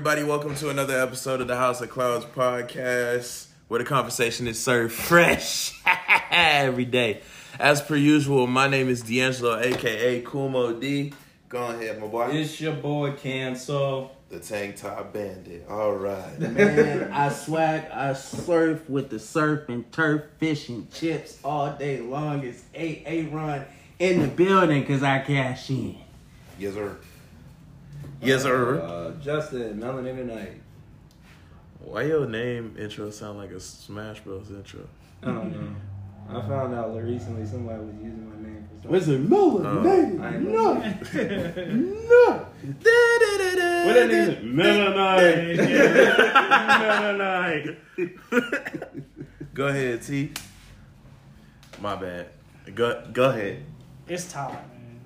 everybody. Welcome to another episode of the House of Clouds podcast, where the conversation is served fresh every day. As per usual, my name is D'Angelo, aka Kumo D. Go ahead, my boy. It's your boy Cancel. The Tank Top Bandit. All right. Man, I swag, I surf with the surf and turf, fish and chips all day long. It's A A run in the building because I cash in. Yes, sir. Yes, sir. Uh, Justin, Melanin Tonight. Why your name intro sound like a Smash Bros intro? I don't know. I found out recently somebody was using my name for something. What's it? Miller? Oh. Name? No. No. What that name? Melanin. Melanin. Go ahead, T. My bad. Go go ahead. It's Todd, man.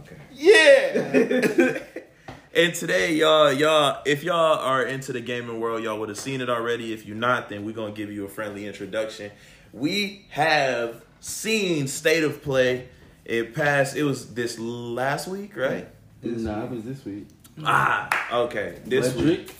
Okay. Yeah. and today, y'all, y'all, if y'all are into the gaming world, y'all would have seen it already. If you're not, then we're gonna give you a friendly introduction. We have seen State of Play. It passed. It was this last week, right? Nah, it was this week. Ah, okay. This week.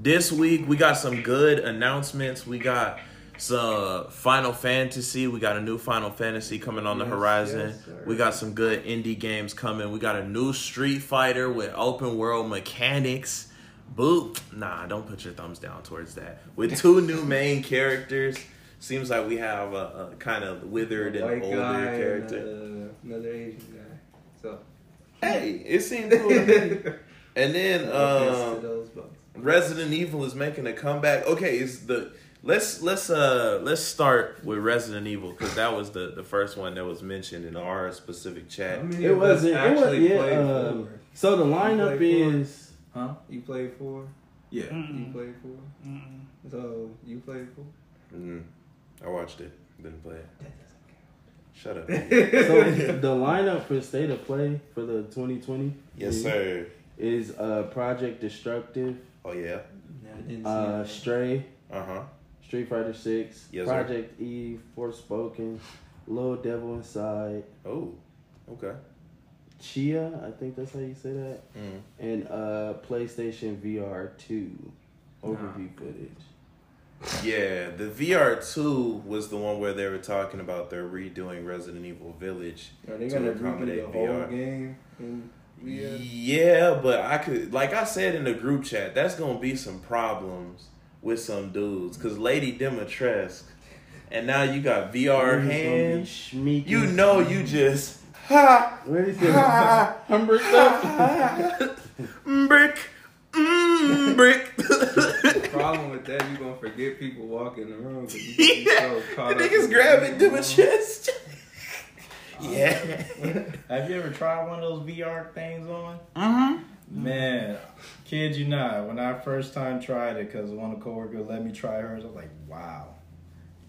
This week we got some good announcements. We got some Final Fantasy. We got a new Final Fantasy coming on the Yes, horizon. yes, we got some good indie games coming. We got a new Street Fighter with open world mechanics. Boot. Nah, don't put your thumbs down towards that. With two new main characters. Seems like we have a, a kind of withered and older character. And, uh, another Asian guy. So. Hey, it seemed cool. and then um, to those bucks. Resident Evil is making a comeback. Okay, it's the let's let's uh let's start with Resident Evil because that was the the first one that was mentioned in our specific chat. How many It of us wasn't. It was. actually Yeah. played Um, for? so the lineup played for? is. Huh? You played for? Yeah, You Mm-mm. played for? Mm-mm. So you played for? mm, I watched it, didn't play it. Shut up. So the lineup for State of Play for the 2020. yes, is- sir. Is uh Project Destructive, Oh yeah. No, didn't see uh. Stray, Uh huh. Street Fighter Six, Yes, sir. Project Eve, Forspoken, Little Devil Inside, Oh, okay. Tchia, I think that's how you say that, Mm. and uh PlayStation VR two overview footage. Yeah, the VR two was the one where they were talking about they're redoing Resident Evil Village. Are they to gonna redo the accommodate whole VR. game? In VR? Yeah, but I could, like I said in the group chat, that's gonna be some problems with some dudes. Cause Lady Dimitrescu, and now you got VR It's gonna be hands. You know, you just ha What is it? ha Humber ha brick mm, brick. The problem with that, you gonna forget people walking in the room. 'cause you gonna yeah, so the caught up niggas in grabbing the Dimitrescu. yeah. Have you ever tried one of those VR things on? Mm-hmm. Man, kid you not. When I first time tried it, because one of the coworkers let me try hers, I was like, wow,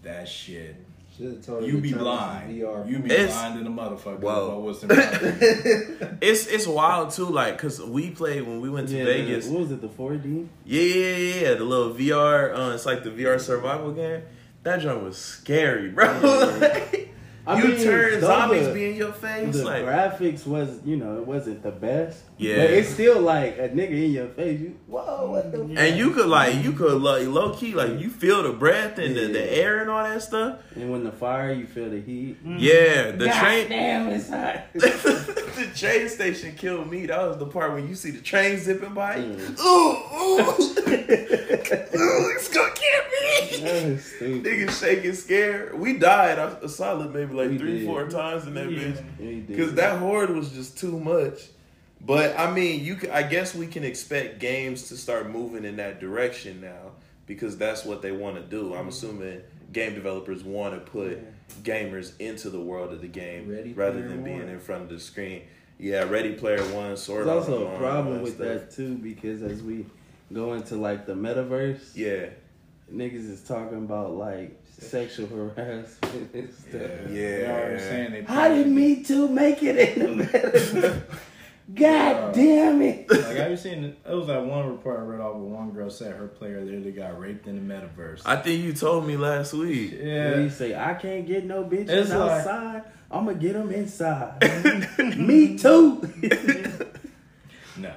that shit. Should've told her You be turn blind. You be It's- blind in the motherfucker. Whoa. About what's in front of. It's it's wild too, like, cause we played when we went to Yeah, Vegas. What was it? The 4D. Yeah, yeah, yeah, yeah. The little VR, uh, it's like the VR survival game. That joint was scary, bro. I you mean, turn though zombies the- be in your face, The like graphics was, you know, it wasn't the best. Yeah. But it's still like a nigga in your face. You, whoa, what the? fuck? and you could like you could like low key like you feel the breath and the, the air and all that stuff. And when the fire, you feel the heat. Yeah, the God train Damn, it's hot. the train station killed me. That was the part when you see the train zipping by. you. Mm. Ooh, ooh, ooh, it's gonna get me. That was stupid. Niggas shaking, scared. We died a, a solid maybe like We three, did. four times in that Yeah. bitch. He did. Because that horde was just too much. But I mean, you. c- I guess we can expect games to start moving in that direction now because that's what they want to do. I'm mm-hmm. assuming game developers want to put gamers into the world of the game Ready rather Player than being One. in front of the screen. Yeah, Ready Player One, sort of. There's also a problem that with stuff. that too because as we go into like the metaverse, Yeah, niggas is talking about like sexual harassment and stuff. yeah. They already saying they How did Me Too make it in the metaverse? God damn it! Like, have you seen? It was that one report I read off where one girl said her player literally got raped in the metaverse. I think you told me last week. When yeah, you say I can't get no bitches It's like- outside, I'm gonna get them inside. Me too. no, no.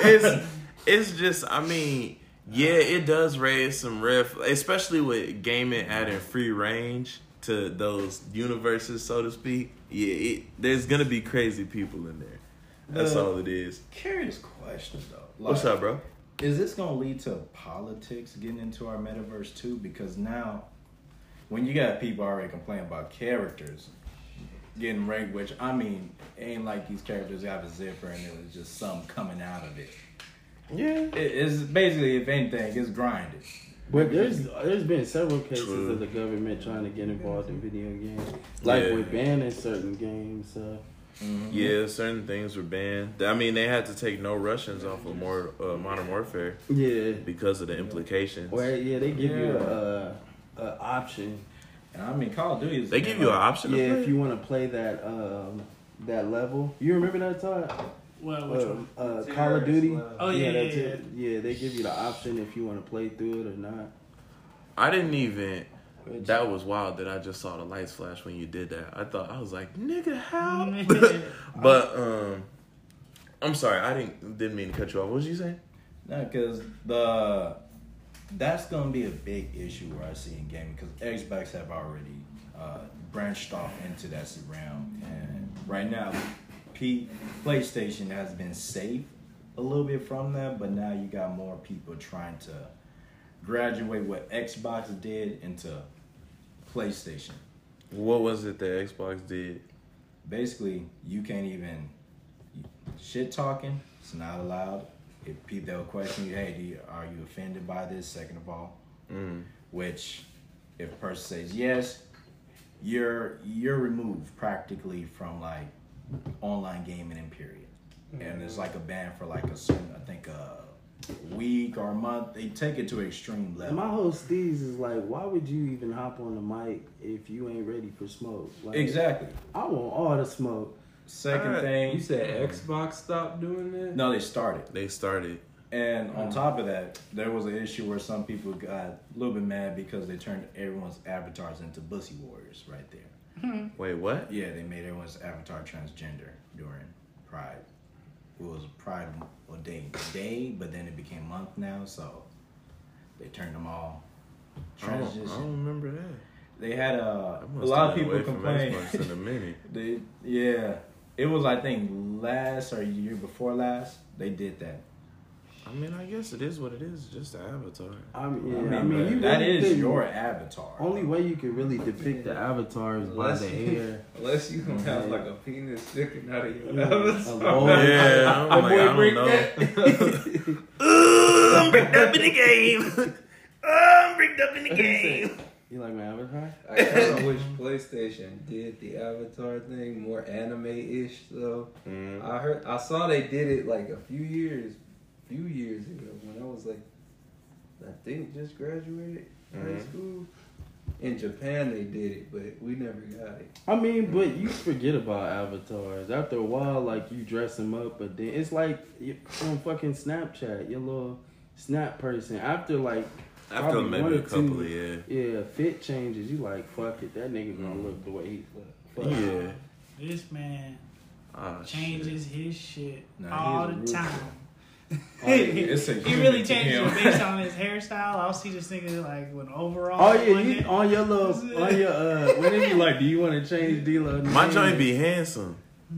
It's it's just I mean, yeah, it does raise some riff, especially with gaming adding free range to those universes, so to speak. Yeah, it, there's gonna be crazy people in there. That's The- all it is. Curious question though. What's up, bro? Is this gonna lead to politics getting into our metaverse too? Because now, when you got people already complaining about characters getting ranked, which I mean, ain't like these characters have a zipper and it was just some coming out of it. Yeah. It- It's basically, if anything, it's grinded. But there's there's been several cases True. of the government trying to get involved in video games, like Yeah. with banning certain games. So Yeah, certain things were banned. I mean, they had to take no Russians off of more uh, Modern Warfare yeah, because of the implications. or yeah, they give you a, a option. And I mean, Call of Duty is. They give you an option. to Yeah, play? if you want to play that um that level, you remember that time? Well, which Uh, one? uh, Call of Duty. Oh, yeah, yeah, that's yeah. it. Yeah, they give you the option if you want to play through it or not. I didn't even. Which- That was wild that I just saw the lights flash when you did that. I thought I was like, nigga, how? But um, I'm sorry, I didn't didn't mean to cut you off. What was you saying? No, because the that's gonna be a big issue where I see in gaming because Xbox have already uh, branched off into that realm, and right now, P PlayStation has been safe a little bit from that, but now you got more people trying to graduate what Xbox did into PlayStation. What was it that Xbox did? Basically, you can't even shit talking. It's not allowed. If people they'll question you, hey, do you, are you offended by this? Second of all, Mm. which if a person says yes, you're you're removed practically from like online gaming in period. And it's mm. like a ban for like a certain, I think a week or a month. They take it to an extreme level. My whole steez is like, why would you even hop on the mic if you ain't ready for smoke? Like, exactly. I want all the smoke. Second Alright. thing, You said Xbox stopped doing that? no, they started. They started. And on mm. top of that, there was an issue where some people got a little bit mad because they turned everyone's avatars into bussy warriors right there. Mm-hmm. Wait, what? Yeah, they made everyone's avatar transgender during Pride. It was Pride or day day, but then it became month now, so they turned them all I don't, I don't remember that. They had uh, a, I a must lot of people away from complain. In a minute. they yeah, it was I think last or year before last they did that. I mean, I guess it is what it is. Just an avatar. I mean, yeah, I mean, I mean, you that really is your avatar. Only way you can really depict the avatar is by Unless the you- hair. Unless you don't have like a penis sticking out of your Yeah, nose. a lord. Yeah, I'm like, I don't know. I'm bricked up in the game. I'm bricked up in the game. You like my avatar? I kind of wish PlayStation did the Avatar thing more anime-ish though. Mm. I heard, I saw they did it like a few years, few years ago when I was like, I think just graduated high Mhm. school. In Japan they did it, but we never got it. I mean, but you forget about avatars. After a while, like you dress them up, but then it's like you- on fucking Snapchat, your little snap person. After like After Probably one maybe or a couple two. of yeah. yeah, fit changes, you like fuck it. That nigga gonna Mhm. look the way he look. Fuck. Yeah. This man shit. changes his shit Nah, all the is a time. Oh, it's a he really human to changes him. based on his hairstyle. I'll see this nigga like with overall. Oh yeah, you on your little on your uh when it be like, do you want to change D-Lo My name? joint be handsome.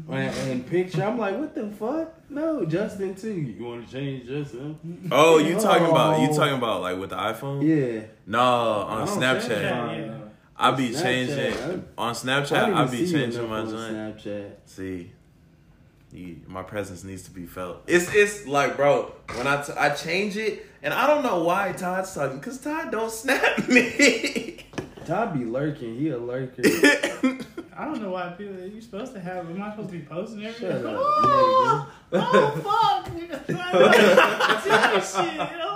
and, and picture. I'm like, what the fuck? No, Justin too. You want to change Justin? Oh, you talking about you Oh. talking about like with the iPhone? Yeah. No, on I don't Snapchat. Yeah, yeah. I be Snapchat, changing I- on Snapchat. don't I even be changing my joint. Snapchat. See, you, my presence needs to be felt. It's it's like, bro, when I, t- I change it, and I don't know why Todd's talking, cause Todd don't snap me. Todd be lurking. He a lurker. I don't know why people you supposed to have. Am I supposed to be posting everything? Shut up, oh, oh fuck! See that shit? No one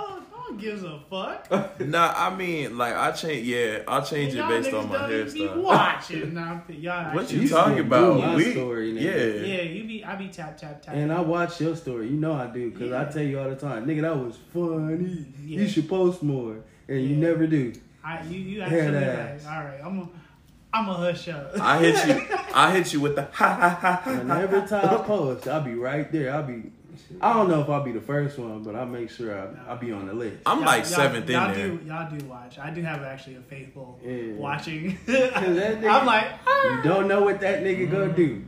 gives a fuck. nah, I mean, like I change. Yeah, I'll change it based on my don't Be hairstyle. watching now. Y'all What you talking about? my We, story, nigga. yeah. Yeah, you be. I be tap tap tap. And I watch your story. You know I do, cause I tell you all the time, nigga, that was funny. Yeah. You should post more, and you never do. I you you actually that. like. All right, I'm. gonna I'ma hush up. I hit you. I hit you with the ha ha ha ha. And every time I post, I'll be right there. I'll be. I don't know if I'll be the first one, but I'll make sure I, I'll be on the list. I'm Y'all- like y'all- seventh in y'all there. Do, y'all do watch. I do have actually a faithful Yeah. watching. nigga- I'm like, ah. You don't know what that nigga gonna do.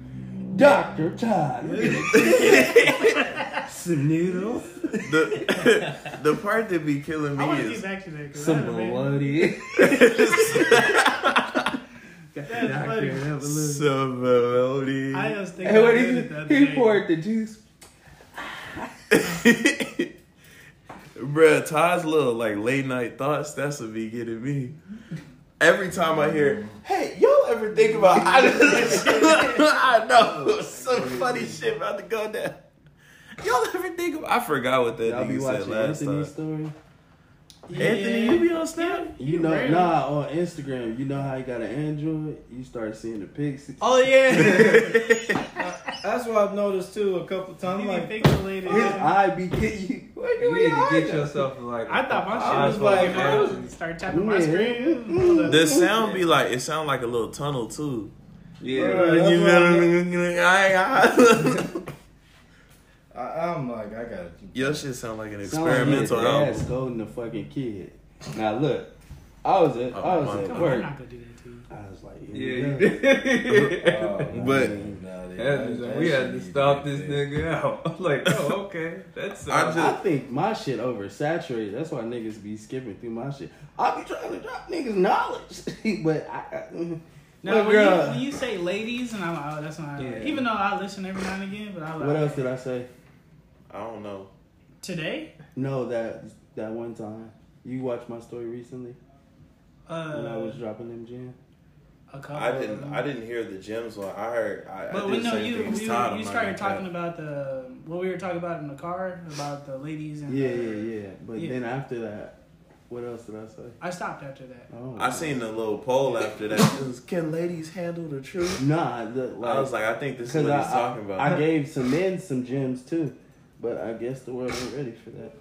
Doctor Todd. Some noodles. The the part that be killing I me want to is get back to that. 'cause Some that is bloody. That is funny. somebody. I was thinking Hey, what about it the he, other he day. poured the juice. Bruh, Todd's little like late night thoughts, that's what be getting me. Every time I hear, hey, y'all ever think about I, I know some funny shit about to go down. Y'all ever think about I forgot what that Y'all nigga said watching last Anthony's time. story. Anthony, you be on Snap? You know, rarely- nah, on Instagram, you know how you got an Android? You start seeing the pics. Oh yeah. That's what I've noticed too a couple times. You I'm be like, pixelated. His eye be getting you. What You do need to get yourself like. I thought my shit iPhone was like, X. I was start tapping my screen. The sound be like it sound like a little tunnel too. Yeah. Bruh, You that's know, I, I'm like, I gotta. Your shit sound like an Sound like his experimental dad album. scolding the fucking kid. Now look, I was at, oh, I Oh, was at Come on, I'm work. not gonna do that to you. I was like, Yeah, yeah. Oh, oh But- nah, they- that we shit had to stop this fixed. nigga out. I'm like, oh, okay. That's. I just- I think my shit oversaturated. That's why niggas be skipping through my shit. I be trying to drop niggas knowledge, but I, I No, when you, when you say ladies, and I'm like, oh, that's not. Yeah. Even though I listen every now and again, but I like. what else did I say? I don't know. Today, No, that that one time you watched my story recently uh, when I was dropping them gems. a couple. I didn't. them. I didn't hear the gems one. I heard. I, But I we did know say you. things You, you started gonna talking cap. about the what we were talking about in the car about the ladies and Yeah, the- yeah, yeah. But Yeah. then after that, what else did I say? I stopped after that. Oh, I seen the little poll after that. It was, Can ladies handle the truth? Nah, the, like, I was like, I think this is what I, he's talking about. I, I gave some men some gems too, but I guess the world ain't ready for that.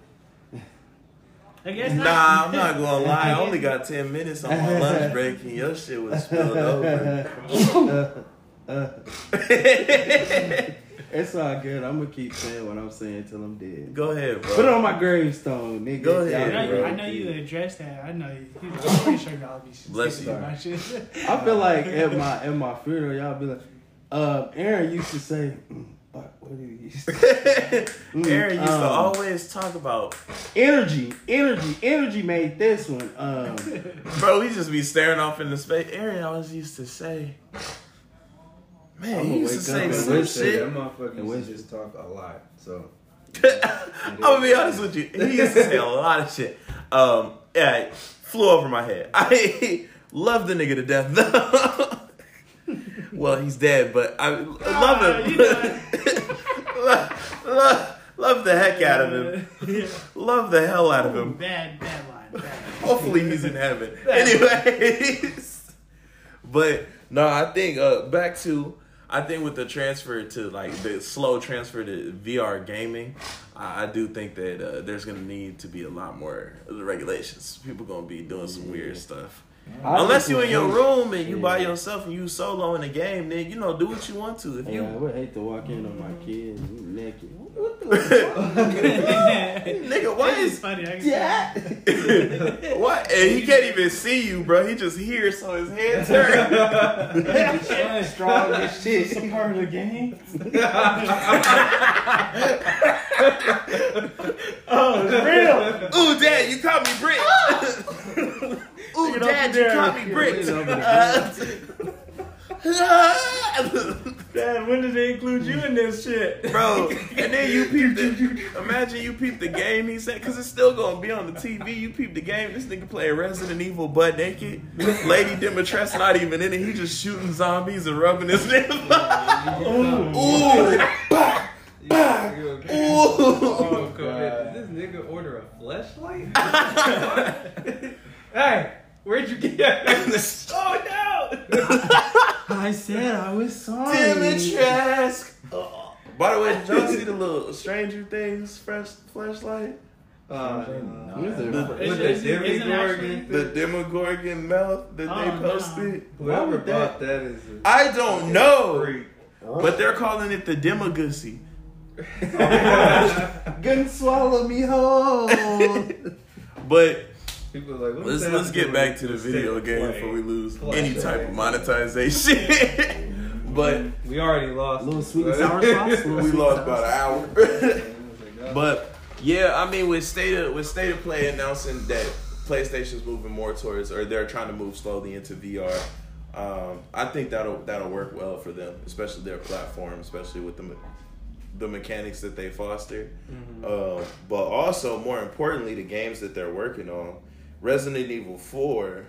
I guess not. Nah, I'm not gonna lie. I only got ten minutes on my lunch break, and your shit was spilled over. It's all good. I'm gonna keep saying what I'm saying till I'm dead. Go ahead, bro. Put it on my gravestone, nigga. Go I ahead, Y'all know, bro. I know you addressed that. I know you. I'm pretty sure y'all be Bless you. to my shit. I feel like at my at my funeral, y'all be like, uh, Aaron used to say, mm, what, what did he used to? Mm, Aaron used to um, always talk about, energy, energy, energy made this one. Um, bro. We just be staring off into space. Aaron always used to say, man, I'ma he used to say up and some listen. shit. That motherfucker And used to just talk a lot. So. I'm gonna be honest with you. He used to say a lot of shit. Um, yeah, it flew over my head. I love the nigga to death. Well, he's dead, but I love Ah, him. love, love, love the heck out of him. Yeah. Love the hell out of him. Bad, bad line. Bad line. Hopefully he's in heaven. Anyways, but no, I think uh, back to I think with the transfer to like the slow transfer to VR gaming, I, I do think that uh, there's gonna need to be a lot more regulations. People gonna be doing some weird stuff. I Unless you would in your hate- room and you by yourself and you solo in the game, then you know do what you want to. If Yeah, I you would hate to walk in on my kid naked. What the nigga, why That is is funny. I can yeah? what? And he can't even see you, bro. He just hears, so his head turns. Strong as shit. It's a part of the game. Oh, it's real. Ooh, dad, you caught me brick. Ooh, dad, you caught me brick. Dad, when did they include you in this shit? Bro, and then you peep the. Imagine you peep the game he said, because it's still gonna be on the TV. You peep the game. This nigga playing Resident Evil butt naked. Lady Dimitrescu not even in it. He just shooting zombies and rubbing his nipple. Ooh, bah, bah, ooh. Oh, God. Did this nigga order a flashlight? Hey, where'd you get that? oh no! I said I was sorry. Dimitrescu. By the way, did y'all see the little Stranger Things fresh flashlight? Uh, No. Who's the- with Is- the is- is it Demogorgon. The Demogorgon mouth that Oh, they posted. Why Whoever would bought that- that is a I don't know, freak. but they're calling it the Demogussy. Gonna swallow me whole. But People are like, what let's let's get back to the video game before we lose Play. any type of monetization. but we already lost. Little sweet and sour sauce. We sweet lost and about an hour. but yeah, I mean, with state of with state of play announcing that PlayStation's moving more towards, or they're trying to move slowly into VR. Um, I think that'll that'll work well for them, especially their platform, especially with the the mechanics that they foster. Uh, but also, more importantly, the games that they're working on. Resident Evil Four.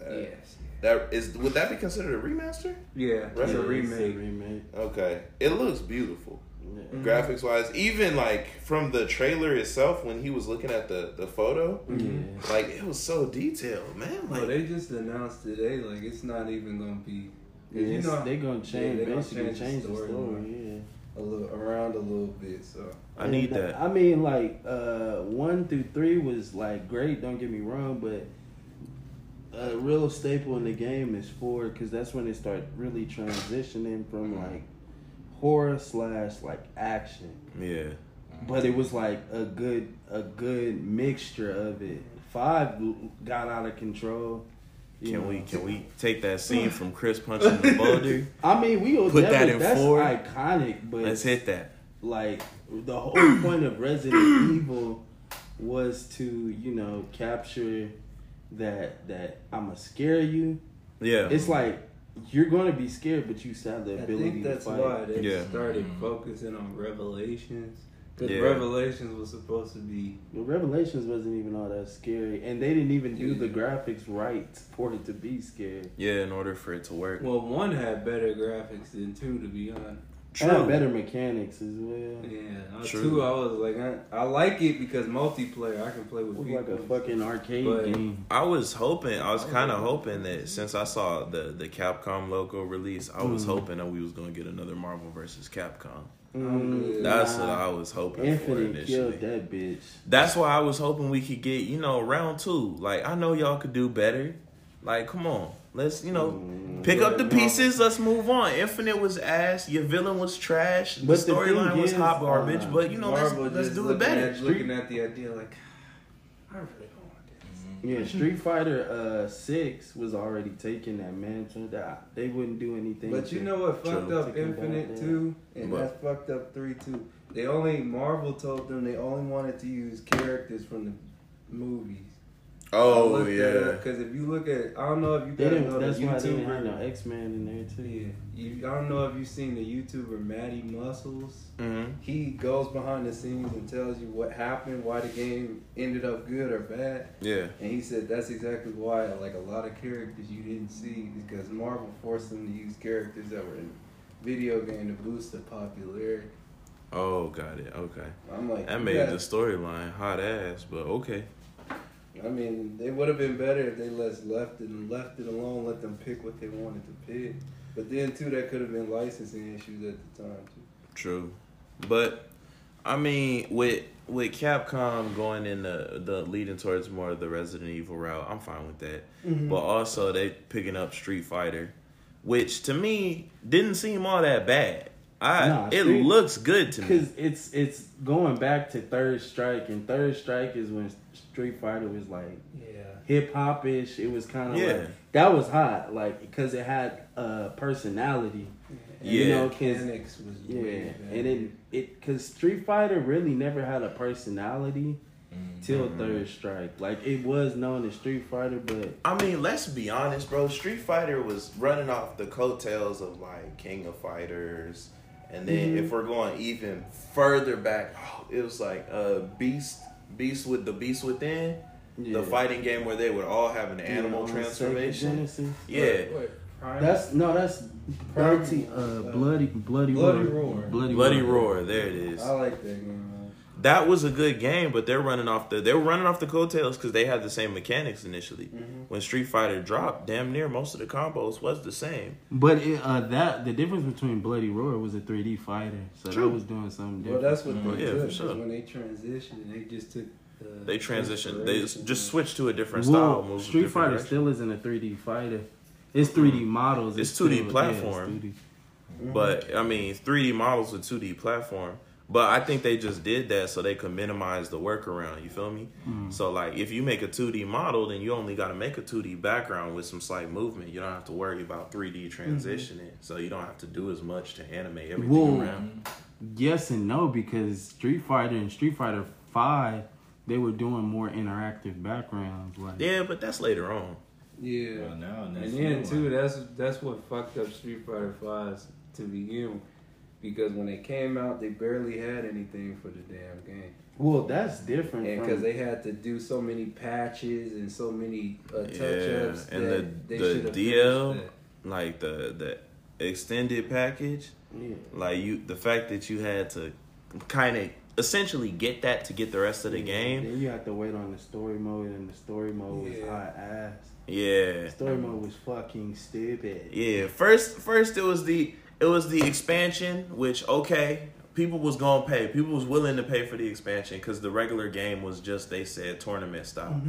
uh, Yes. That is would that be considered a remaster? Yeah, it's a remake. remake. Okay, it looks beautiful Yeah. graphics wise. Even like from the trailer itself, when he was looking at the the photo, Yeah. like it was so detailed, man. Well, Like they just announced today, like it's not even gonna be. Yeah, you it's- know, they gonna change, they gonna change change, the the story story. Yeah. A little around a little bit. So I need And, that. I mean, like uh, one through three was like great. Don't get me wrong, but a real staple in the game is four because that's when they start really transitioning from like horror slash like action. Yeah, But it was like a good a good mixture of it. Five got out of control. You can know. we can we take that scene from Chris punching the boulder? I mean, we will Put that never- in that's four? iconic, but Let's hit that. like the whole point of Resident Evil was to you know capture that that I'ma scare you. Yeah, It's like you're gonna be scared, but you still have the I ability think that's to fight. why they Yeah. started mm-hmm. focusing on Revelations. Because Yeah. Revelations was supposed to be. The Revelations wasn't even all that scary, and they didn't even do the graphics right for it to be scary. yeah. In order for it to work, Well, one had better graphics than two, to be honest. It had better mechanics as well. Yeah, True. two. I was like, I, I like it because multiplayer. I can play It with was people. like a fucking arcade But- game. I was hoping, I was kind of hoping that since I saw the the Capcom logo release, I was Mhm. hoping that we was gonna get another Marvel versus Capcom. Mm, That's nah. what I was hoping for initially. killed that bitch. That's why I was hoping we could get, you know, round two. Like I know y'all could do better. Like, come on. Let's, you know, Mm. pick up the pieces, let's move on. Infinite was ass, your villain was trash, the But the storyline thing was is, hot garbage, uh, but you know, Marvel let's let's just do it looking better. At, looking at the idea like, I really don't want this. Yeah, Street Fighter uh six was already taking that mantle. That they wouldn't do anything. But to- you know what True. fucked up To combat Infinite that. too, and What? that's fucked up three too. They only Marvel told them they only wanted to use characters from the movies. Oh yeah. Because if you look at, I don't know if you They guys didn't, know the that's why they didn't no YouTuber. X Men in there too. Yeah, you, I don't know if you've seen the YouTuber Matt McMuscles. hmm He goes behind the scenes and tells you what happened, why the game ended up good or bad. Yeah. And he said that's exactly why, like a lot of characters you didn't see because Marvel forced them to use characters that were in video game to boost the popularity. Oh, got it. Okay. I'm like, That made got- the storyline hot ass, but okay. I mean, they would have been better if they less left it and left it alone, let them pick what they wanted to pick. But then too, that could have been licensing issues at the time too. True, but I mean, with with Capcom going in the the leading towards more of the Resident Evil route, I'm fine with that. Mm-hmm. But also, they picking up Street Fighter, which to me didn't seem all that bad. I Nah, it Street- looks good to me. Because it's it's going back to Third Strike, and Third Strike is when Street Fighter was like Yeah. hip hop ish. It was kind of Yeah. like that was hot, like because it had uh personality. You Yeah. know, 'cause- Mechanics was yeah, way better. and it it because Street Fighter really never had a personality till Third Strike. Like it was known as Street Fighter, but I mean, let's be honest, bro. Street Fighter was running off the coattails of like King of Fighters, and then Mhm. if we're going even further back, oh, it was like uh, Beast, Beast with the Beast Within, yeah. the fighting game where they would all have an animal Yeah, transformation. Genesis. Yeah, Wait, wait, That's no, that's Prime- bloody, uh, bloody, bloody, Bloody roar. Roar. bloody, Bloody roar. Roar. There it is. I like that game. Man. That was a good game, but they're running off the they were running off the coattails because they had the same mechanics initially. Mhm. When Street Fighter dropped, damn near most of the combos was the same. But it, uh, that the difference between Bloody Roar was a 3D fighter, so True. that was doing something different. Well, that's what Mhm. they Yeah, did. for 'cause sure. When they transitioned, they just took the They transitioned. They just switched to a different style. Well, move Street different Fighter direction. still isn't a 3D fighter. It's 3D models. It's still- 2D yeah, it's platform. 2D. But I mean, 3D models with 2D platform. But I think they just did that so they could minimize the workaround. You feel me? Mm. So like, if you make a 2D model, then you only got to make a 2D background with some slight movement. You don't have to worry about 3D mm-hmm. transitioning. So you don't have to do as much to animate everything Whoa. around. Yes and no because Street Fighter and Street Fighter Five, they were doing more interactive backgrounds. Like Yeah, but that's later on. Yeah. Well, now And that's then too, one. that's that's what fucked up Street Fighter Five to begin with. Because when they came out, they barely had anything for the damn game, well, that's different. and from- because they had to do so many patches and so many uh, touch Yeah, and that the- they the should DL Like the the extended package. yeah. Like you, the fact that you had to kind of essentially get that to get the rest of the game. Then you have to wait on the story mode, and the story mode was hot ass. Yeah. Story mode was fucking stupid. Yeah, first first it was the it was the expansion, which okay, people was gonna pay. People was willing to pay for the expansion because the regular game was just they said tournament style.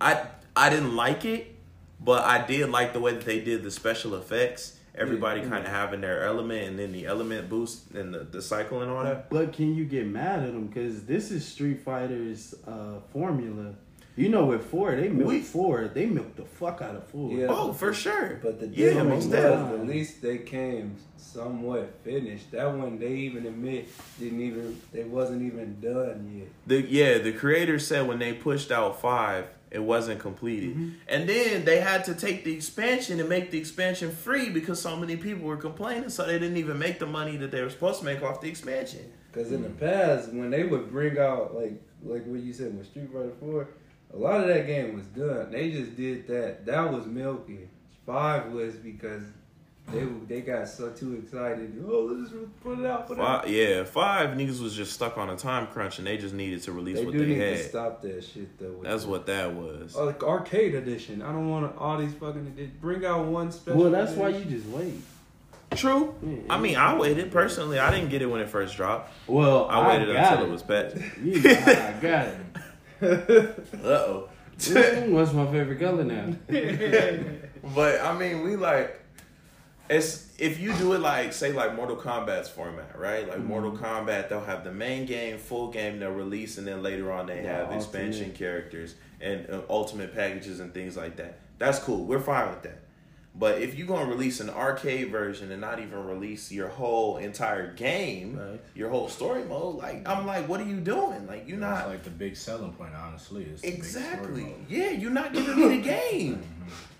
I I didn't like it, but I did like the way that they did the special effects. Everybody kind of having their element, and then the element boost and the, the cycle and all that. But can you get mad at them? Because this is Street Fighter's uh, formula. You know, with four, they milk We- four. They milk the fuck out of four. Yeah. Oh, for sure. But the yeah, difference most was, definitely. at least they came somewhat finished. That one they even admit didn't even they wasn't even done yet. The yeah, the creators said when they pushed out five, it wasn't completed, mm-hmm. and then they had to take the expansion and make the expansion free because so many people were complaining, so they didn't even make the money that they were supposed to make off the expansion. Because in the past, when they would bring out like like what you said with Street Fighter Four, a lot of that game was done. They just did that. That was milky. Five was because they they got so too excited. Oh, let's just put it out. Put it out. Yeah, five niggas was just stuck on a time crunch, and they just needed to release what They what do they need to stop that shit though. with That's the- what that was. Oh, like arcade edition. I don't want all these fucking. they Bring out one special. Well, that's why you just wait. True. Yeah, I mean, I waited personally. I didn't get it when it first dropped. Well, I waited got until it was patched. You got, I got it. Uh oh. What's my favorite color now? But I mean, we like it's if you do it like say like Mortal Kombat's format, right? Like Mortal Kombat, they'll have the main game, full game, they'll release, and then later on they Yeah, have expansion characters and uh, ultimate packages and things like that. That's cool. We're fine with that. But if you're gonna release an arcade version and not even release your whole entire game, Right. your whole story mode, like I'm like, what are you doing? Like you're That's not like the big selling point, honestly. Is the big story exactly. Yeah, you're not giving me the game.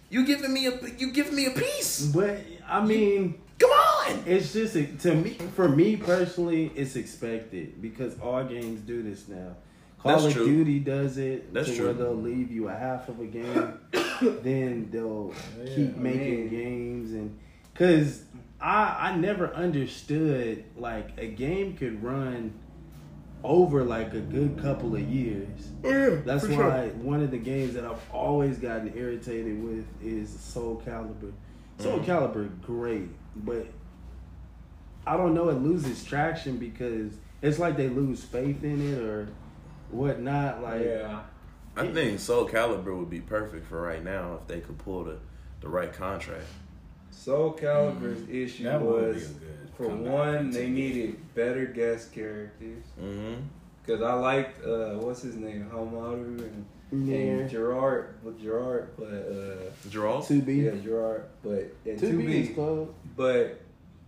You giving me a you giving me a piece. But I mean, Come on. it's just to me. For me personally, it's expected because all games do this now. Call That's of true. Duty does it. That's to true. Where they'll leave you a half of a game, then they'll Yeah, keep I making mean- games and because I I never understood like a game could run over like a good couple of years. That's why one of the games that I've always gotten irritated with is Soul Calibur. Soul Mhm. Calibur, great, but I don't know. It loses traction because it's like they lose faith in it or whatnot. Like, Yeah. I think Soul Calibur would be perfect for right now if they could pull the, the right contract. Soul Calibur's issue That would be a was, for one, they needed better guest characters. Mm-hmm. Cause I liked uh, what's his name, Haohmaru and, yeah, and Gerard, but Gerard, but uh, Gerald? two B, yeah, Gerard, but and two two B is close. but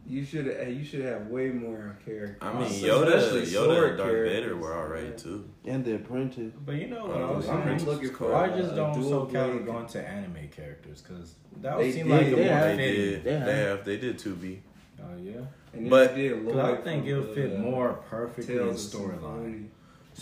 you should you should have way more characters. I mean, Especially Yoda, Yoda, and Darth Vader were alright Yeah. too. And the apprentice. But you know what? Oh, I was I'm looking for Why a- just don't Soul Calibur blade. go into anime characters? Because that They would seem did, like the they more have. They did. They They have. have. They did 2B. Oh yeah. And But- did Because I think it'll fit uh, more perfectly in Tales of storyline. Symphonia.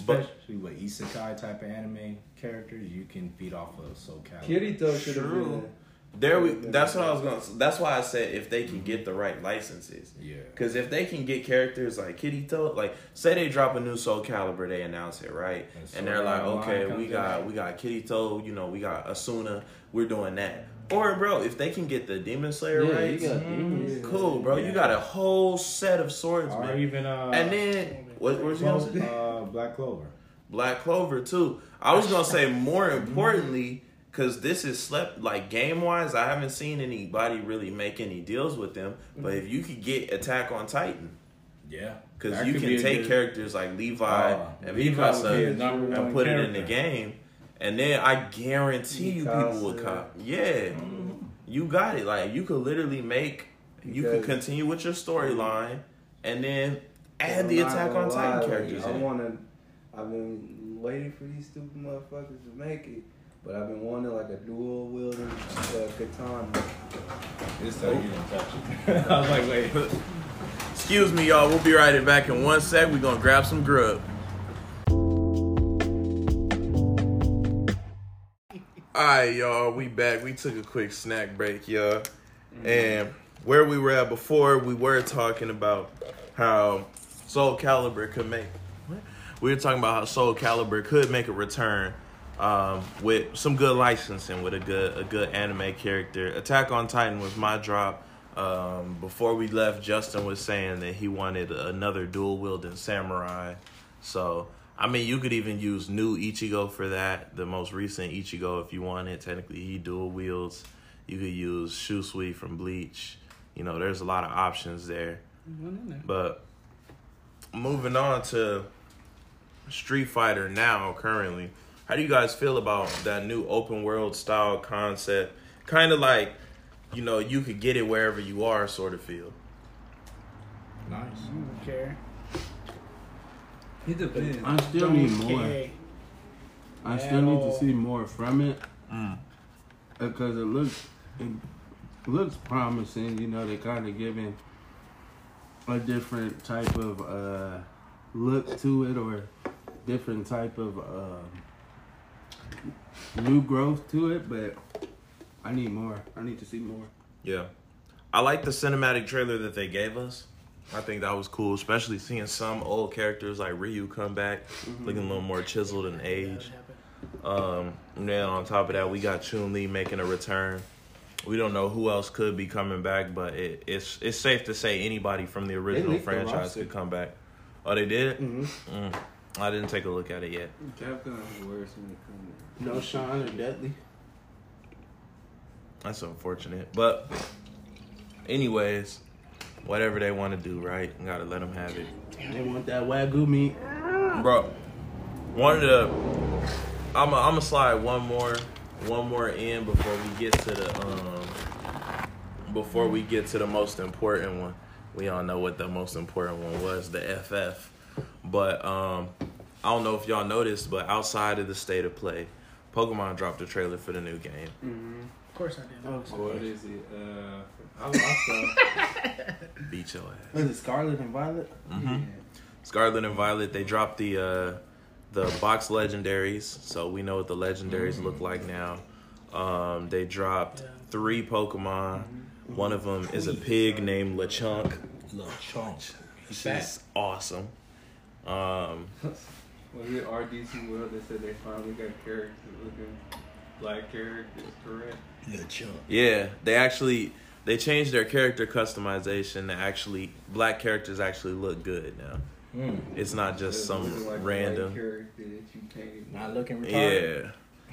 But- Especially with isekai type of anime characters, you can feed off of Soul Calibur. Kirito should have True. been. There we. That's what I was gonna. That's why I said if they can get the right licenses. Yeah. Because if they can get characters like Kirito, like say they drop a new Soul Calibur, they announce it right, And and they're like, okay, we got in. we got Kirito, you know, we got Asuna, we're doing that. Or bro, if they can get the Demon Slayer Yeah, rights, you got Mhm. cool, bro. You got a whole set of swords, man. Or swordsmen, even uh, and then what? Where's Clo- the uh, Black Clover. Black Clover too. I was gonna say more importantly, because this is slept like game wise. I haven't seen anybody really make any deals with them. But mm-hmm. if you could get Attack on Titan, Yeah, because you can be take good- characters like Levi Oh, and Levi would be a Mikasa number and put it in the game, and then I guarantee you people would Mikasa. cop. Yeah, mm-hmm. you got it. Like you could literally make. You could continue with your storyline, and then add I'm the Attack gonna on Titan lie, characters. I wanna. I've been waiting for these stupid motherfuckers to make it, but I've been wanting like a dual wielding uh, katana. This time you didn't touch it. I was like, wait. Excuse me, y'all. We'll be right back in one sec. We're gonna grab some grub. Alright, y'all, we back. We took a quick snack break, y'all. And where we were at before, we were talking about how Soul Calibur could make. What? We were talking about how Soul Calibur could make a return um, with some good licensing, with a good a good anime character. Attack on Titan was my drop. Um, before we left, Justin was saying that he wanted another dual wielding samurai. So I mean, you could even use new Ichigo for that. The most recent Ichigo, if you wanted. Technically, he dual wields. You could use Shusui from Bleach. You know, there's a lot of options there. But moving on to Street Fighter now, currently, how do you guys feel about that new open world style concept? Kind of like, you know, you could get it wherever you are, sort of feel. Nice. I don't care. It depends. I still Don't need more. care. I still need to see more from it Mm. because it looks it looks promising. You know, they're kind of giving a different type of uh, look to it or different type of um new growth to it. But I need more. I need to see more. Yeah. I like the cinematic trailer that they gave us. I think that was cool, especially seeing some old characters like Ryu come back, looking a little more chiseled and That aged. happened. Um, and then on top of that, we got Chun Li making a return. We don't know who else could be coming back, but it, it's it's safe to say anybody from the original leaked the franchise could come back. Oh, they did? Mm-hmm. Mm. I didn't take a look at it yet. Capcom is worse when it comes. No Sean or Dudley. That's unfortunate. But, anyways, whatever they want to do, right? You gotta let them have it. They want that wagyu meat. Bro, one of the, I'm gonna slide one more, one more in before we get to the um, before we get to the most important one. We all know what the most important one was, the FF. But um, I don't know if y'all noticed, but outside of the state of play, Pokemon dropped a trailer for the new game. Mm-hmm. Of course I did. Of What course. is it? Uh, I, I saw. Beat your ass. Was it Scarlet and Violet? hmm Scarlet and Violet, they dropped the uh, the box legendaries, so we know what the legendaries look like now. Um, they dropped Yeah. three Pokemon. One of them is a pig named Lechonk. Little chunk. This awesome. Um, Was it RDC World that said they finally got characters looking black characters correct? Little chunk. yeah, they actually they changed their character customization to actually black characters actually look good now. Mm. It's not just It some like random. white character that you painted. Not looking retarded. Yeah.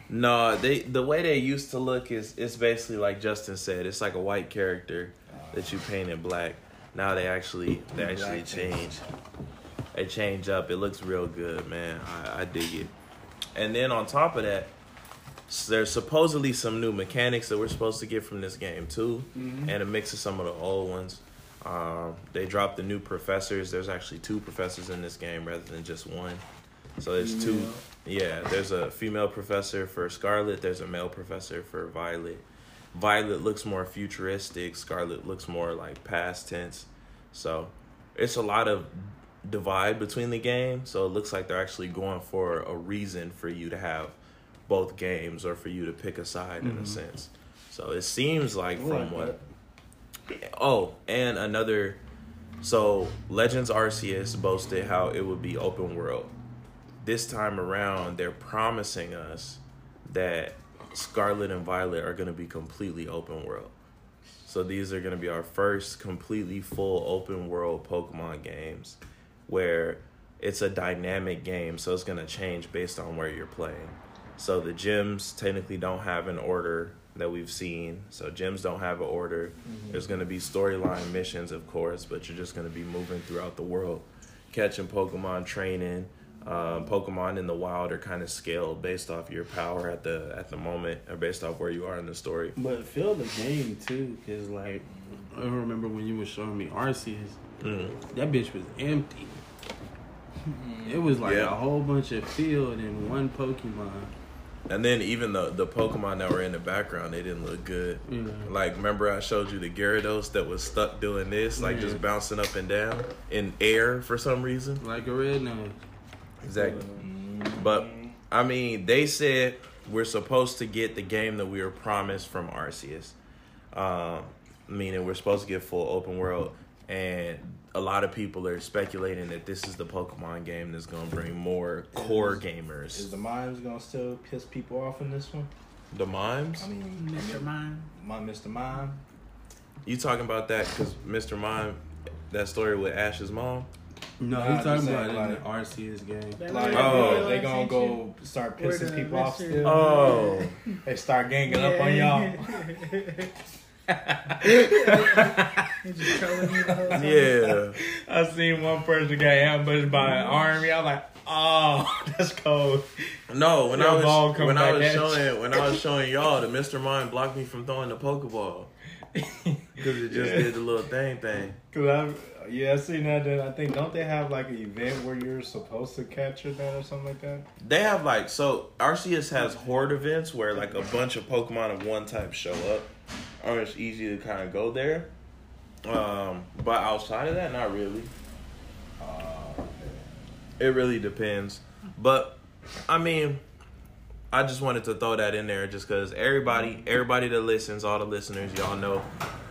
No, they the way they used to look is it's basically like Justin said. It's like a white character that you painted black. Now they actually they actually Blackface. change. They change up. It looks real good, man. I, I dig it. And then on top of that, there's supposedly some new mechanics that we're supposed to get from this game too, Mhm. and a mix of some of the old ones. Um, they dropped the new professors. There's actually two professors in this game rather than just one. So there's two. Yeah, there's a female professor for Scarlet. There's a male professor for Violet. Violet looks more futuristic. Scarlet looks more like past tense. So it's a lot of divide between the game. So it looks like they're actually going for a reason for you to have both games or for you to pick a side in a mm-hmm. sense. So it seems like from what. Oh, and another. So Legends Arceus boasted how it would be open world this time around they're promising us that Scarlet and Violet are going to be completely open world. So these are going to be our first completely full open world Pokemon games where it's a dynamic game, so it's gonna change based on where you're playing. So the gyms technically don't have an order that we've seen. So gyms don't have an order. There's gonna be storyline missions, of course, but you're just gonna be moving throughout the world, catching Pokemon, training. Um, Pokemon in the wild are kind of scaled based off your power at the at the moment, or based off where you are in the story. But feel the game too, cause like I remember when you were showing me Arceus, Mm. that bitch was empty. It was like Yeah. a whole bunch of field and one Pokemon. And then even the the Pokemon that were in the background, they didn't look good. Yeah. Like remember I showed you the Gyarados that was stuck doing this, like Yeah. just bouncing up and down in air for some reason. Like a red nose. Exactly. But I mean, they said we're supposed to get the game that we were promised from Arceus. Um, meaning we're supposed to get full open world, and a lot of people are speculating that this is the Pokemon game that's going to bring more core Is gamers. Is the mimes gonna still piss people off in this one? The mimes? I mean, Mr. Mime. my Mr. Mime. You talking about that because Mr. Mime, that story with Ash's mom? No, Nah, he's talking about saying, it in the Arceus game. Like, little Oh. they I gonna go start pissing the people off still. Oh, They start ganging up on y'all. He just trolling you the whole time. yeah. I seen one person got ambushed by an mm-hmm. army. I'm like, oh, that's cold. No, when Your I was when I was at you. showing when I was showing y'all, the Mr. Mime blocked me from throwing the Pokeball because it just did the little thing thing. Cause I, yeah, I seen that. Then I think don't they have like an event where you're supposed to capture that or something like that? They have like so Arceus has horde events where like a bunch of Pokemon of one type show up, or it's easy to kind of go there. Um, but outside of that, not really. Uh, It really depends. But I mean, I just wanted to throw that in there just because everybody, everybody that listens, all the listeners, y'all know,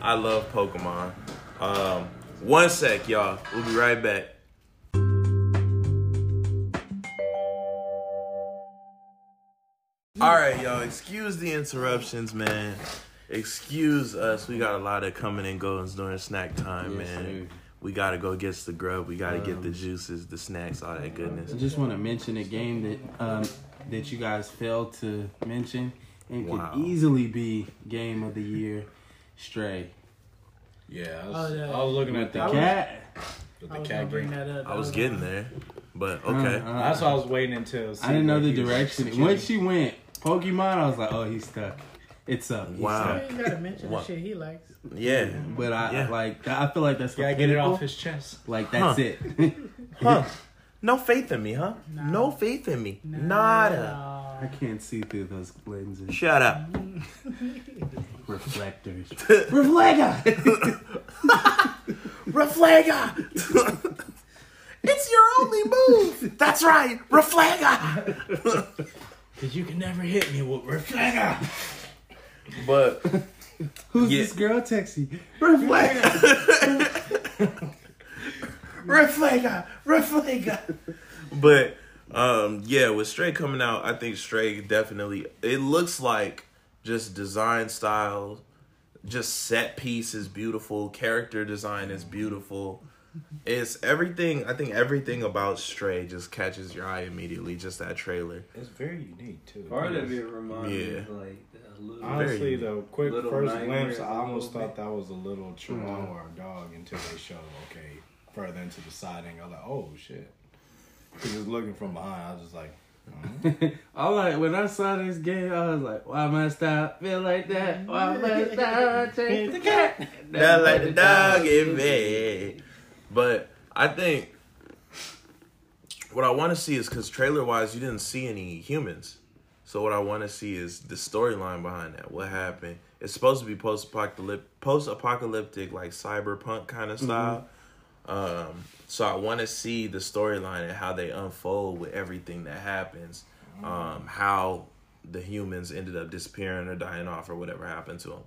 I love Pokemon. Um, one sec, y'all. We'll be right back. All right, y'all. Excuse the interruptions, man. Excuse us. We got a lot of coming and goings during snack time, Yes, man. sir. We gotta go get the grub. We gotta get the Um, juices, the snacks, all that goodness. I just want to mention a game that um, that you guys failed to mention and Wow. could easily be game of the year. Stray yeah, I was, Oh, yeah. I was looking at the that cat. with I the was cat gonna bring game. that up. I was getting there, but Uh, okay. uh, That's why I was waiting until. I didn't know the direction. Once Once she went Pokemon, I was like, oh, he's stuck. It's up. He's Wow. stuck. Uh, you gotta mention the shit he likes. Yeah. But I Yeah. like. I feel like that's the gotta get it off his chest. Like that's Huh. it. Huh. No faith in me, huh? No. No faith in me. Nada. I can't see through those lenses. Shut up. Reflectors. Reflector. Reflega! it's your only move! That's right! Reflega! Cause you can never hit me with reflector. But Who's Yeah. this girl texting? Reflector. Reflega! Reflega! But um yeah, with Stray coming out, I think Stray definitely it looks like just design style, just set piece is beautiful, character design is beautiful. It's everything I think everything about Stray just catches your eye immediately, just that trailer. It's very unique too. Part of it reminds me of like a little. Honestly, Very- the quick first glimpse, I almost little thought that was a little chihuahua Mhm. or dog until they showed okay further into the siding. I was like, oh shit. Cause just looking from behind, I was just like, oh. I like when I saw this game, I was like, "Why must I feel like that? Why must I take the cat?" Not like the dog in bed. But I think what I want to see is because trailer wise, you didn't see any humans. So what I want to see is the storyline behind that. What happened? It's supposed to be post apocalyptic, post apocalyptic, like cyberpunk kind of style. Um, so I want to see the storyline and how they unfold with everything that happens. Um, how the humans ended up disappearing or dying off or whatever happened to them.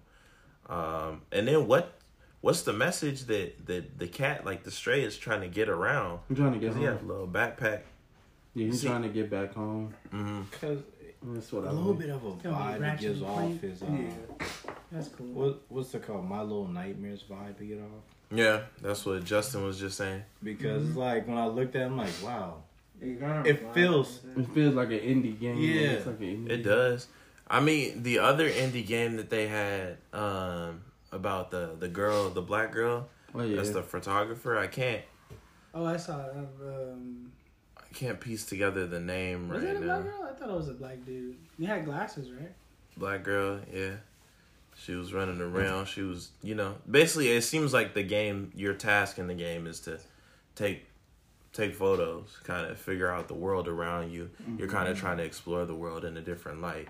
Um, and then what? What's the message that that the cat, like the stray, is trying to get around? I'm trying to get home. he has a little backpack. Yeah, he's See- trying to get back home. hmm Cause That's what a I little want. bit of a vibe it gives off Clank. is uh, Yeah. That's cool. what what's it called? My Little Nightmares vibe to get off. Yeah, that's what Justin was just saying. because Mm-hmm. like when I looked at, it, I'm like, wow. It, It feels- It feels like an indie game. Yeah. It's like an indie It does. I mean, the other indie game that they had um, about the the girl, the black girl, Oh yeah. that's the photographer. I can't Oh, I saw it. Um, I can't piece together the name was right it a now. black girl? I thought it was a black dude. He had glasses, right? Black girl, yeah. She was running around. She was, you know, basically it seems like the game your task in the game is to take take photos, kind of figure out the world around you. You're kind of trying to explore the world in a different light.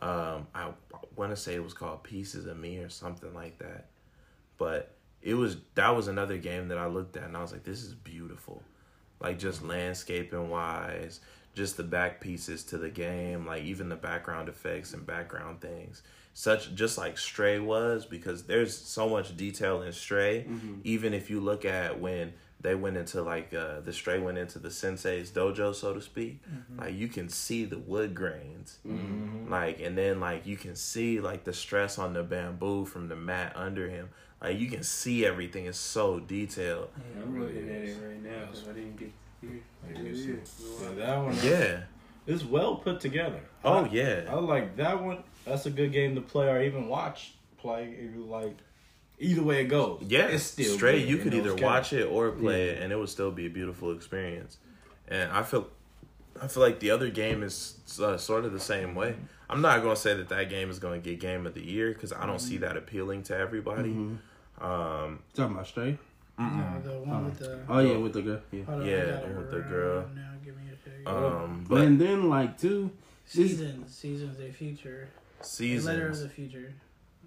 Um, I want to say it was called Pieces of Me or something like that. But it was that was another game that I looked at and I was like, this is beautiful. Like just landscaping wise, just the back pieces to the game, like even the background effects and background things. Such just like Stray was, because there's so much detail in Stray. Mm-hmm. Even if you look at when they went into like uh, the Stray went into the Sensei's dojo, so to speak, mm-hmm. like you can see the wood grains, mm-hmm. like and then like you can see like the stress on the bamboo from the mat under him. Like you can see everything is so detailed. I'm looking at it right now because I didn't get to see it. Like, It you is. see- It's a Yeah, that one, Yeah. it's well put together. Oh I, yeah. I like that one. That's a good game to play or even watch play. If you like, either way it goes. Yeah, it's still straight. good You could either watch it or play it, and it would still be a beautiful experience. And I feel, I feel like the other game is uh, sort of the same way. I'm not gonna say that that game is gonna get game of the year because I don't see that appealing to everybody. Um, Talking about Stray. No, the one with the. Oh yeah, with the girl. Yeah. On, Yeah, got it with the girl. Now, give me a um, But but and then like too, this seasons, seasons, a future. seasons, letter of the seasons. future,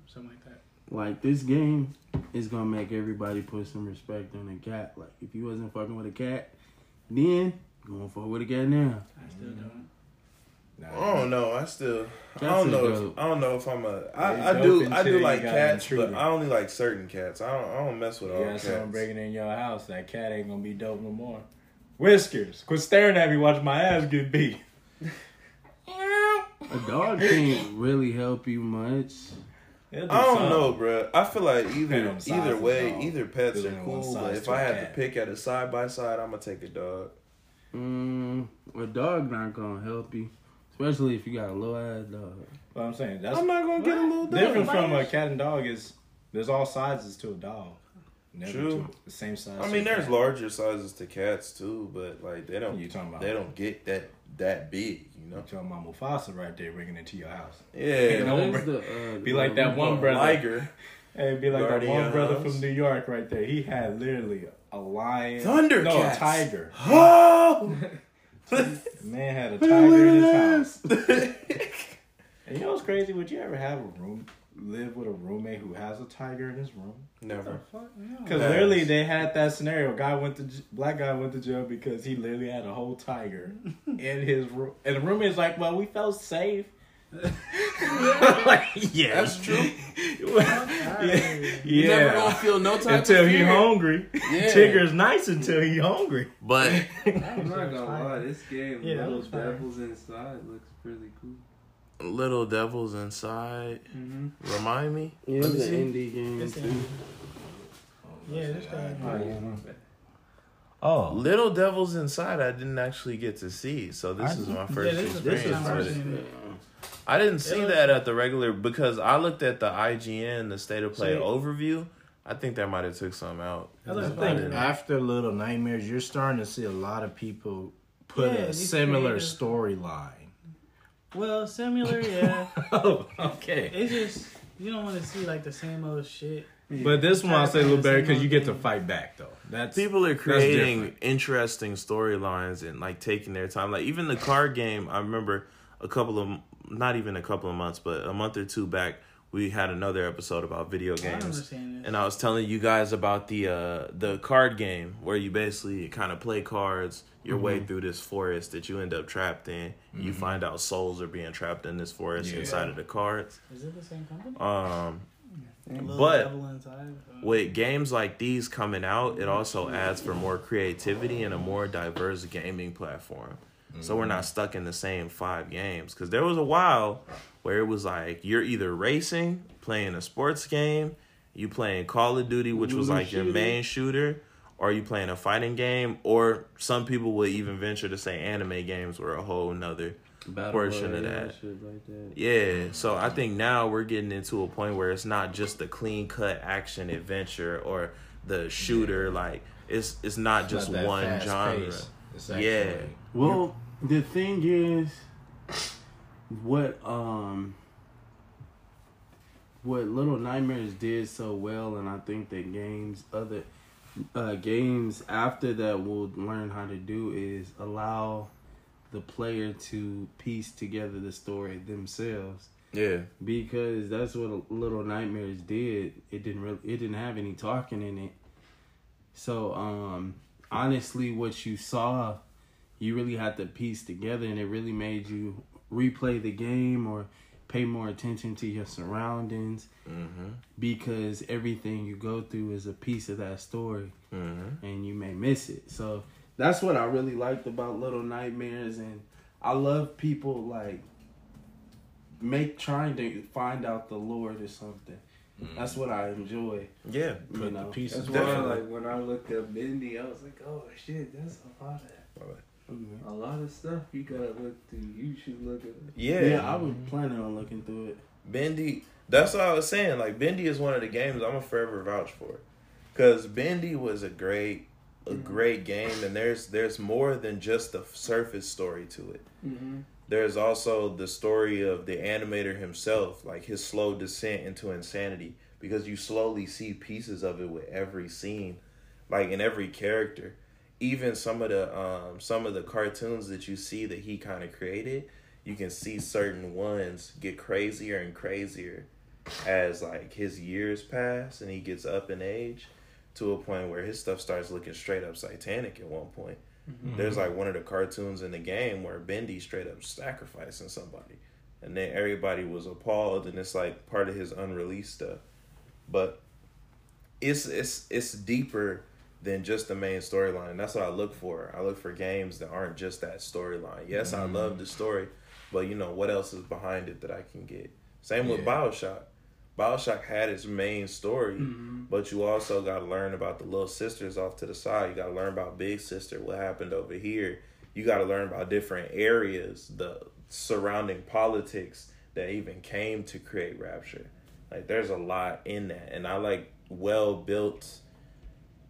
something like that. like this game is gonna make everybody put some respect on the cat. Like if you wasn't fucking with a cat, then you gonna fuck with a cat now. I still don't. Nah, I don't know. I still. I don't know. dope. If, I don't know if I'm a. They I, I dope do. I do like cats, but I only like certain cats. I don't. I don't mess with You all got cats. someone breaking in your house. That cat ain't gonna be dope no more. Whiskers, quit staring at me watching my ass get beat. A dog can't really help you much. Do I don't something. know, bruh. I feel like either on the size either way, dog. either pets There's are only cool. But if I a I had cat. to pick at a side by side, I'm gonna take a dog. Mm, a dog not gonna help you, especially if you got a little ass dog. But I'm saying that's I'm not gonna get a little dog. different from a cat and dog. Is there's all sizes to a dog. Never True. the same size. I mean, there's cat. larger sizes to cats too, but like they don't. You talking about? They don't get that that big, you know. You talking about Mufasa right there bringing into your house? Yeah, No, There's bro. the, uh, Be like that one brother. Liger, Hey, be like Guarding that one brother house. from New York right there. He had literally a lion, Thundercats. no, a tiger. Oh! The man had a tiger in his house. And you know what's crazy? Would you ever have a room, live with a roommate who has a tiger in his room? Never. Fuck no. Because literally, they had that scenario. Guy went to black guy went to jail because he literally had a whole tiger in his room, and the roommate's like, "Well, we felt safe." like, yeah, That's true. yeah, You never yeah. gonna feel no type Until of he hungry. Yeah. Tigger's nice until he hungry. But I'm not gonna lie, this game, Yeah, Little looks fire. Devils Inside, looks pretty cool. little devils inside. Mm-hmm. Remind me. Yeah, Let it's an indie game This too. thing. Yeah, this thing. Oh, yeah, my bad. Oh, Little devils inside. I didn't actually get to see, so this I- is my first this is the experience first time with I've it. seen it. I didn't see It looks- that at the regular because I looked at the IGN, the state of play See- overview. I think that might have took some out. I think after Little Nightmares, you're starting to see a lot of people put Yeah, a similar storyline. Well, similar, yeah. oh, okay. it's just you don't want to see like the same old shit. But this one I'll say a little better because you get to fight back though. That's People are creating interesting storylines and like taking their time. Like even the card game, I remember a couple of not even a couple of months, but a month or two back, we had another episode about video games. this. and I was telling you guys about the uh, the card game where you basically kind of play cards your Mm-hmm. way through this forest that you end up trapped in. You find out souls are being trapped in this forest Yeah. inside of the cards. Is it the same company? Um, but-? Uh, with games like these coming out, it also adds for more creativity and a more diverse gaming platform. So we're not stuck in the same five games. Because there was a while where it was like you're either racing, playing a sports game, You playing Call of Duty, which was like your main shooter, or you playing a fighting game, or some people would even venture to say anime games were a whole nother Battle portion of that. like that. Yeah, so I think now we're getting into a point where it's not just the clean cut action adventure or the shooter. Like it's it's not It's just not one genre. pace. It's Yeah. Well, the thing is, what um, what Little Nightmares did so well, and I think that games other uh, games after that will learn how to do is allow the player to piece together the story themselves Yeah, because that's what Little Nightmares did. It didn't really, it didn't have any talking in it. So, um, honestly, what you saw, you really had to piece together, and it really made you replay the game or pay more attention to your surroundings mm-hmm, because everything you go through is a piece of that story mm-hmm. and you may miss it. So that's what I really liked about Little Nightmares, and I love people like make trying to find out the Lord or something. That's what I enjoy. yeah. You Put the know, pieces That's why, like, when I looked up Bendy, I was like, oh shit, that's a lot of Mhm. a lot of stuff you gotta look through. You should look at it. Yeah, yeah, I was planning on looking through it. Bendy. That's what I was saying. Like Bendy is one of the games I'm a forever vouch for, because Bendy was a great, a great game, and there's there's more than just the surface story to it. Mm-hmm. There's also the story of the animator himself, like his slow descent into insanity, because you slowly see pieces of it with every scene, like in every character. Even some of the um some of the cartoons that you see that he kind of created, you can see certain ones get crazier and crazier as like his years pass and he gets up in age to a point where his stuff starts looking straight up satanic at one point. Mm-hmm. There's like one of the cartoons in the game where Bendy straight up sacrificing somebody. And then everybody was appalled and it's like part of his unreleased stuff. But it's it's it's deeper than just the main storyline. That's what I look for. I look for games that aren't just that storyline. Yes, I mm-hmm. love the story, but you know what else is behind it that I can get. Same with Bioshock. Bioshock had its main story, mm-hmm. but you also got to learn about the little sisters off to the side. You got to learn about Big Sister, what happened over here. You got to learn about different areas, the surrounding politics that even came to create Rapture. Like there's a lot in that, and I like well built,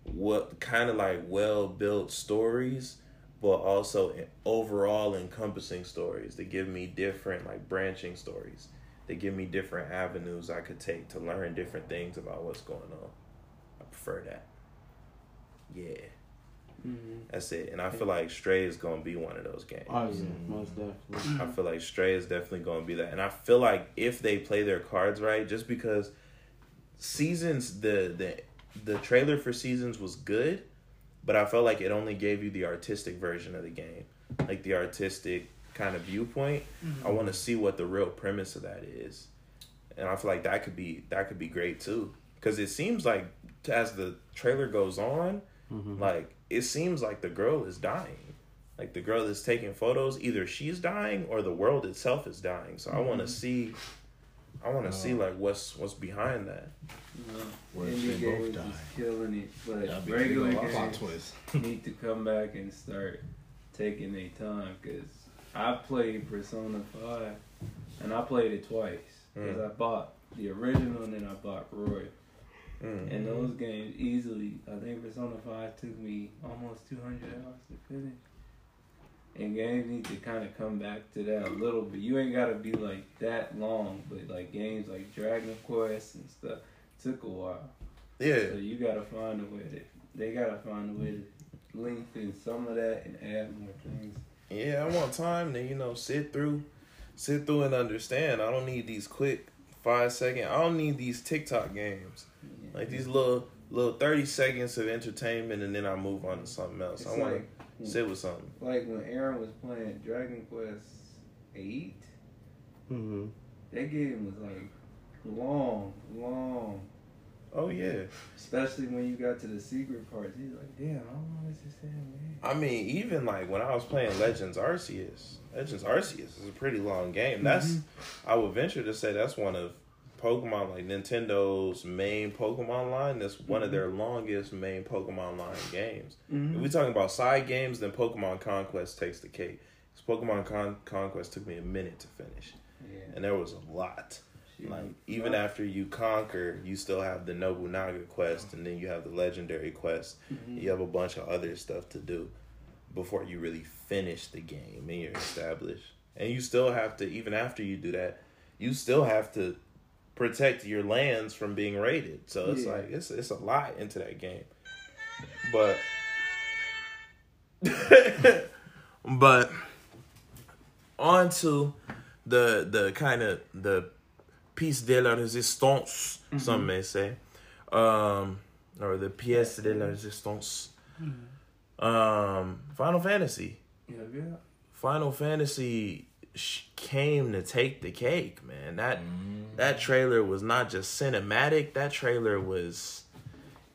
what kind of like well built stories, but also overall encompassing stories that give me different like branching stories. They give me different avenues I could take to learn different things about what's going on. I prefer that. Yeah, Mm-hmm. that's it. And I feel like Stray is gonna be one of those games. Oh yeah, most definitely. I feel like Stray is definitely going to be that, and I feel like if they play their cards right, just because seasons the the the trailer for seasons was good, but I felt like it only gave you the artistic version of the game, like the artistic kind of viewpoint. I mm-hmm. want to see what the real premise of that is, and I feel like that could be that could be great too, because it seems like as the trailer goes on, mm-hmm. like it seems like the girl is dying. Like the girl that's taking photos. Either she's dying or the world itself is dying. So i want to mm-hmm. see i want to see uh, like what's what's behind that. Where Indie they both games die. is killing it, but That'd regular games twist. need to come back and start taking their time because I played Persona Five and I played it twice because Mm. I bought the original and then I bought Roy. Mm. And those games easily, I think Persona Five took me almost two hundred hours to finish. And games need to kind of come back to that a little bit. You ain't gotta be like that long, but like games like Dragon Quest and stuff took a while. yeah So you gotta find a way to. They gotta find a way to lengthen some of that and add more things. Yeah i want time to you know sit through sit through and understand i don't need these quick five second i don't need these tiktok games like these little little 30 seconds of entertainment and then i move on to something else It's i want like to sit with something like when Aaron was playing Dragon Quest Eight. mm-hmm. That game was like long, long. Oh yeah Especially when you got to the secret parts, he's like, "Damn, how long is this damn game?" I mean, even like when I was playing Legends Arceus, Legends Arceus is a pretty long game. That's I would venture to say that's one of Pokemon, like Nintendo's main Pokemon line, that's one of Mhm. their longest main Pokemon line games. Mhm. If we're talking about side games, then Pokemon Conquest takes the cake. Pokemon Con- Conquest took me a minute to finish, Yeah. and there was a lot. Like even after you conquer, you still have the Nobunaga quest, and then you have the legendary quest. Mhm. You have a bunch of other stuff to do before you really finish the game and you're established. And you still have to, even after you do that, you still have to protect your lands from being raided. So it's Yeah. like it's it's a lot into that game. But but on to the the kind of the piece de la résistance, some may say, um, or the pièce de la résistance. Um, Final Fantasy. Yeah, yeah. Final Fantasy sh- came to take the cake, man. That that trailer was not just cinematic. That trailer was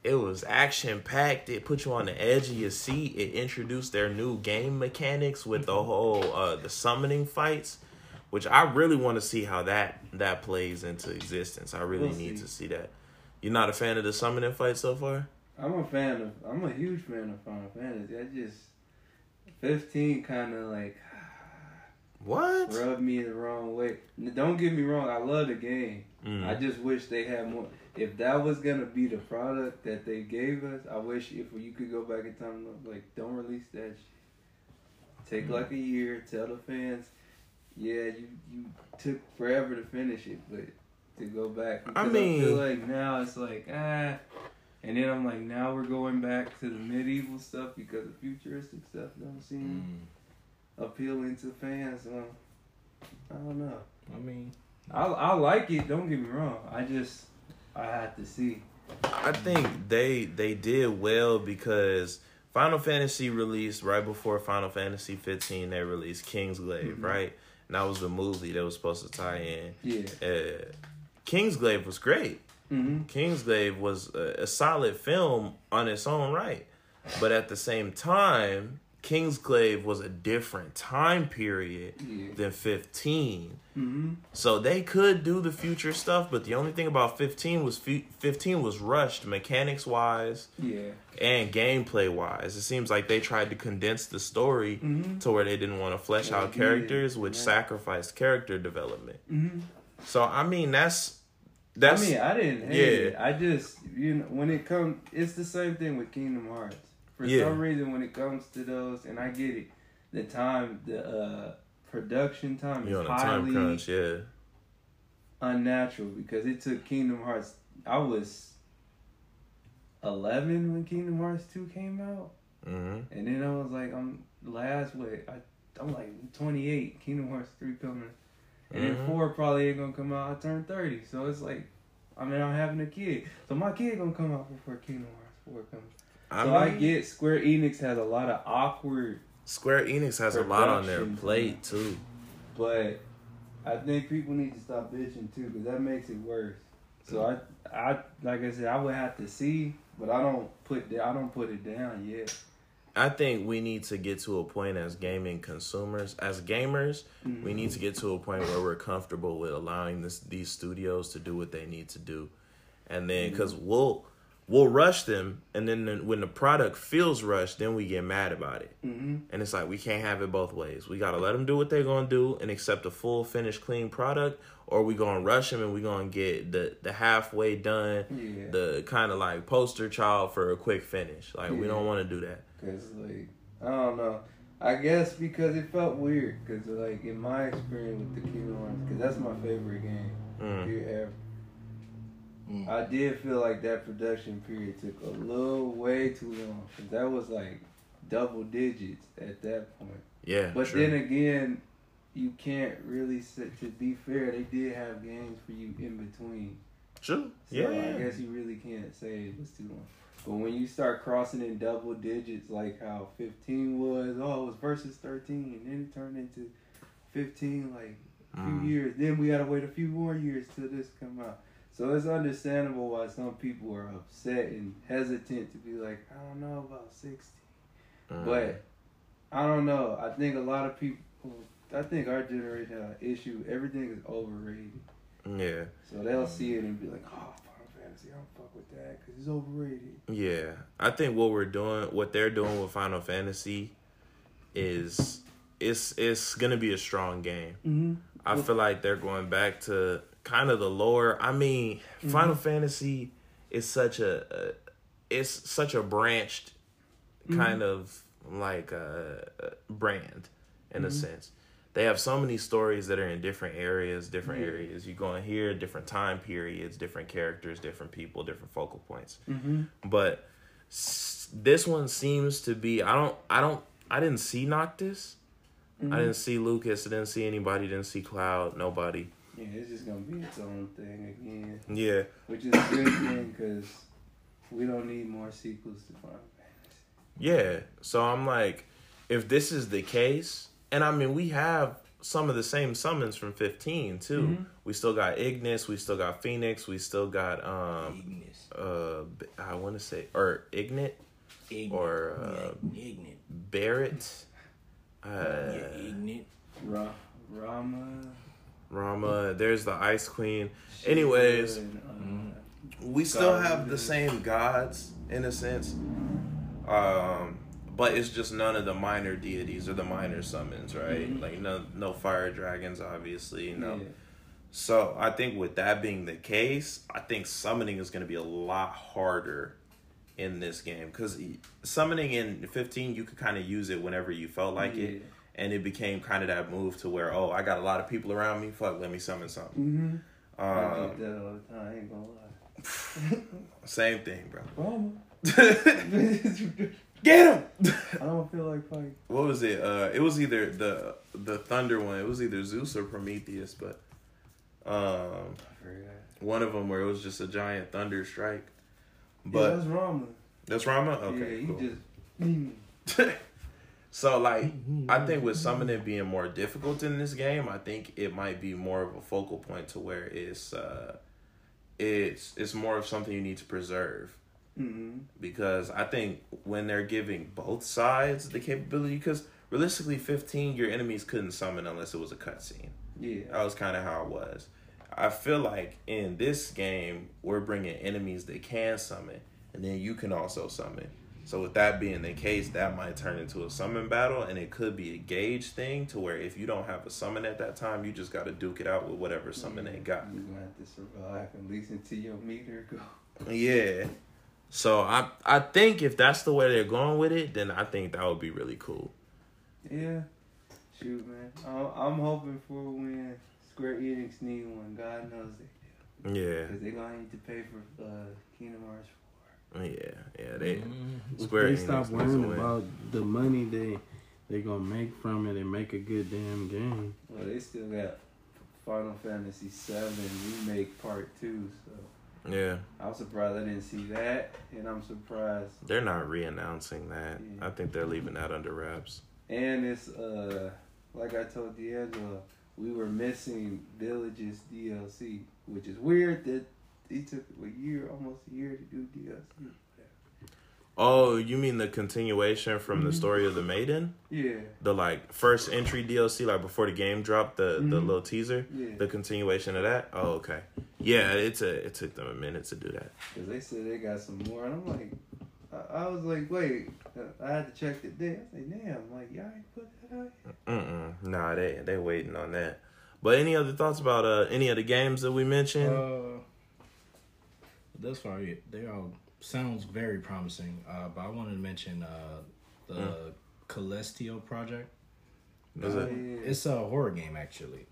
it was action packed. It put you on the edge of your seat. It introduced their new game mechanics with the whole uh the summoning fights, which I really want to see how that that plays into existence. I really We'll need see. to see that. You're not a fan of the summoning fight so far? I'm a fan of. I'm a huge fan of Final Fantasy. I just fifteen kind of like What? rubbed me the wrong way. Don't get me wrong. I love the game. Mm. I just wish they had more. If that was gonna be the product that they gave us, I wish if you could go back in time, like don't release that. Shit. Take like a year. Tell the fans, yeah, you you took forever to finish it, but to go back. I Because mean- feel like now it's like ah, and then I'm like now we're going back to the medieval stuff because the futuristic stuff don't seem Mm. appealing to fans. So I don't know. I mean, I I like it. Don't get me wrong. I just I had to see. I think they they did well because Final Fantasy released right before Final Fantasy 15. They released Kingsglaive, Mhm. right? And that was the movie that was supposed to tie in. Yeah. Uh, Kingsglaive was great. Mm-hmm. Kingsglaive was a, a solid film on its own right, but at the same time, Kingsglaive was a different time period Yeah. than 15. Mm-hmm. So they could do the future stuff, but the only thing about 15 was fi- 15 was rushed mechanics wise Yeah. and gameplay wise. It seems like they tried to condense the story Mm-hmm. to where they didn't want to flesh Yeah, out characters, which yeah. sacrificed character development. Mm-hmm. So I mean, that's that's I mean, I didn't hate yeah. it. I just you know when it comes, it's the same thing with Kingdom Hearts. For Yeah. some reason, when it comes to those, and I get it, the time, the uh, production time you is on a time highly crunch, yeah. unnatural because it took Kingdom Hearts. I was eleven when Kingdom Hearts two came out. hmm And then I was like, I'm last way. I I'm like 28. Kingdom Hearts three coming, and Mhm. then four probably ain't gonna come out. I turned 30, so it's like, I mean, I'm having a kid, so my kid gonna come out before Kingdom Hearts four comes. I so mean, I get Square Enix has a lot of awkward, Square Enix has a lot on their plate too. but I think people need to stop bitching too, because that makes it worse. So mm. I, I like I said, I would have to see, but I don't put I don't put it down yet. I think we need to get to a point as gaming consumers, as gamers, we mm-hmm. need to get to a point where we're comfortable with allowing this these studios to do what they need to do, and then because mm-hmm. we'll we'll rush them, and then when the product feels rushed, then we get mad about it, Mm-hmm. and it's like we can't have it both ways. We gotta let them do what they're gonna do and accept a full finished clean product, or we gonna rush them and we gonna get the the halfway done, Yeah. the kind of like poster child for a quick finish. Like we don't want to do that. Cause like I don't know. I guess because it felt weird. Cause like in my experience with the Kingdom Hearts, cause that's my favorite game Mm. ever. Mm. I did feel like that production period took a little way too long. Cause that was like double digits at that point. Yeah, But true. then again, you can't really say, to be fair, they did have games for you in between. true. So yeah, I guess you really can't say it was too long. But when you start crossing in double digits, like how 15 was, oh, it was versus 13, and then it turned into 15, like a few Mm. years. Then we gotta wait a few more years till this come out. So it's understandable why some people are upset and hesitant to be like, I don't know about 60. Mm. But I don't know. I think a lot of people, I think our generation has an issue. Everything is overrated. Yeah, So they'll see it and be like, "Oh, Final Fantasy, I don't fuck with that because it's overrated." yeah. I think what we're doing, what they're doing with Final Fantasy, is it's it's gonna be a strong game. Mm-hmm. I feel like they're going back to kind of the lore. I mean, mm-hmm. Final Fantasy is such a, a it's such a branched mm-hmm. kind of like a, a brand in a mm-hmm. sense. They have so many stories that are in different areas, different areas. You go in here, different time periods, different characters, different people, different focal points. Mm-hmm. But s- this one seems to be. I don't. I don't. I didn't see Noctis. I didn't see Lucas. I didn't see anybody. Didn't see Cloud. Nobody. Yeah, it's just gonna be its own thing again, Yeah. which is a good thing because we don't need more sequels to Final Fantasy. Yeah. So I'm like, if this is the case, and I mean, we have some of the same summons from 15 too. Mhm. We still got Ignis. We still got Phoenix. We still got um Ignis. uh B- I want to say or Ignit Ignis. or uh, yeah, Ignis. Barrett. Uh, yeah, Ignis. Ra- Ramuh. Ramuh. There's the Ice Queen. Anyways, we still have the same gods in a sense um but it's just none of the minor deities or the minor summons right Mhm. like no no fire dragons obviously No. yeah. so i think with that being the case i think summoning is going to be a lot harder in this game because summoning in 15 you could kind of use it whenever you felt like Yeah. it and it became kind of that move to where oh i got a lot of people around me fuck let me summon something Mm-hmm. I um, get that all the time. I ain't gonna lie. same thing bro Get him! I don't feel like fighting. what was it? Uh, it was either the the thunder one. It was either Zeus or Prometheus, but um, I one of them where it was just a giant thunder strike. yeah, But that's Ramuh. that's Ramuh. yeah, Okay, he cool. just. So like, I think with summoning being more difficult in this game, I think it might be more of a focal point to where it's uh, it's it's more of something you need to preserve. Mm-hmm. because I think when they're giving both sides the capability, because realistically, 15, your enemies couldn't summon unless it was a cutscene. Yeah. That was kind of how it was. I feel like in this game, we're bringing enemies that can summon, and then you can also summon. So with that being the case, that might turn into a summon battle, and it could be a gauge thing to where if you don't have a summon at that time, you just got to duke it out with whatever summon they got. You're gonna have to survive at least until your meter go. Yeah. So I I think if that's the way they're going with it, then I think that would be really cool. Yeah. Shoot, man. I'm, I'm hoping for when Square Enix need one. God knows they do. Yeah. Because they're going to need to pay for uh, Kingdom Hearts Yeah. Yeah. They Mhm. Square they stop needs worrying win. about the money they they gonna make from it and make a good damn game. Well, they still got Final Fantasy VII Remake Part 2, so Yeah. I'm surprised I didn't see that. And I'm surprised. They're not re-announcing that. Yeah. I think they're leaving that under wraps. And it's, uh, like I told D'Angelo, we were missing Villages DLC, which is weird that it took a year, almost a year to do DLC. Oh, you mean the continuation from the Mhm. story of the maiden? Yeah, The like first entry DLC, like before the game dropped, the the Mhm. little teaser, yeah. the continuation of that. Oh, okay. Yeah, it's a it took them a minute to do that. Because they said they got some more. And I'm like, I, I was like, wait. I had to check the day. I was like, damn, like, y'all ain't put that out yet? Mm-mm. Nah, they they waiting on that. But any other thoughts about uh any of the games that we mentioned? Uh, thus far, yeah, they all sounds very promising. Uh, but I wanted to mention uh, the Mm. Callisto Protocol. Is Oh, it? It's a horror game actually.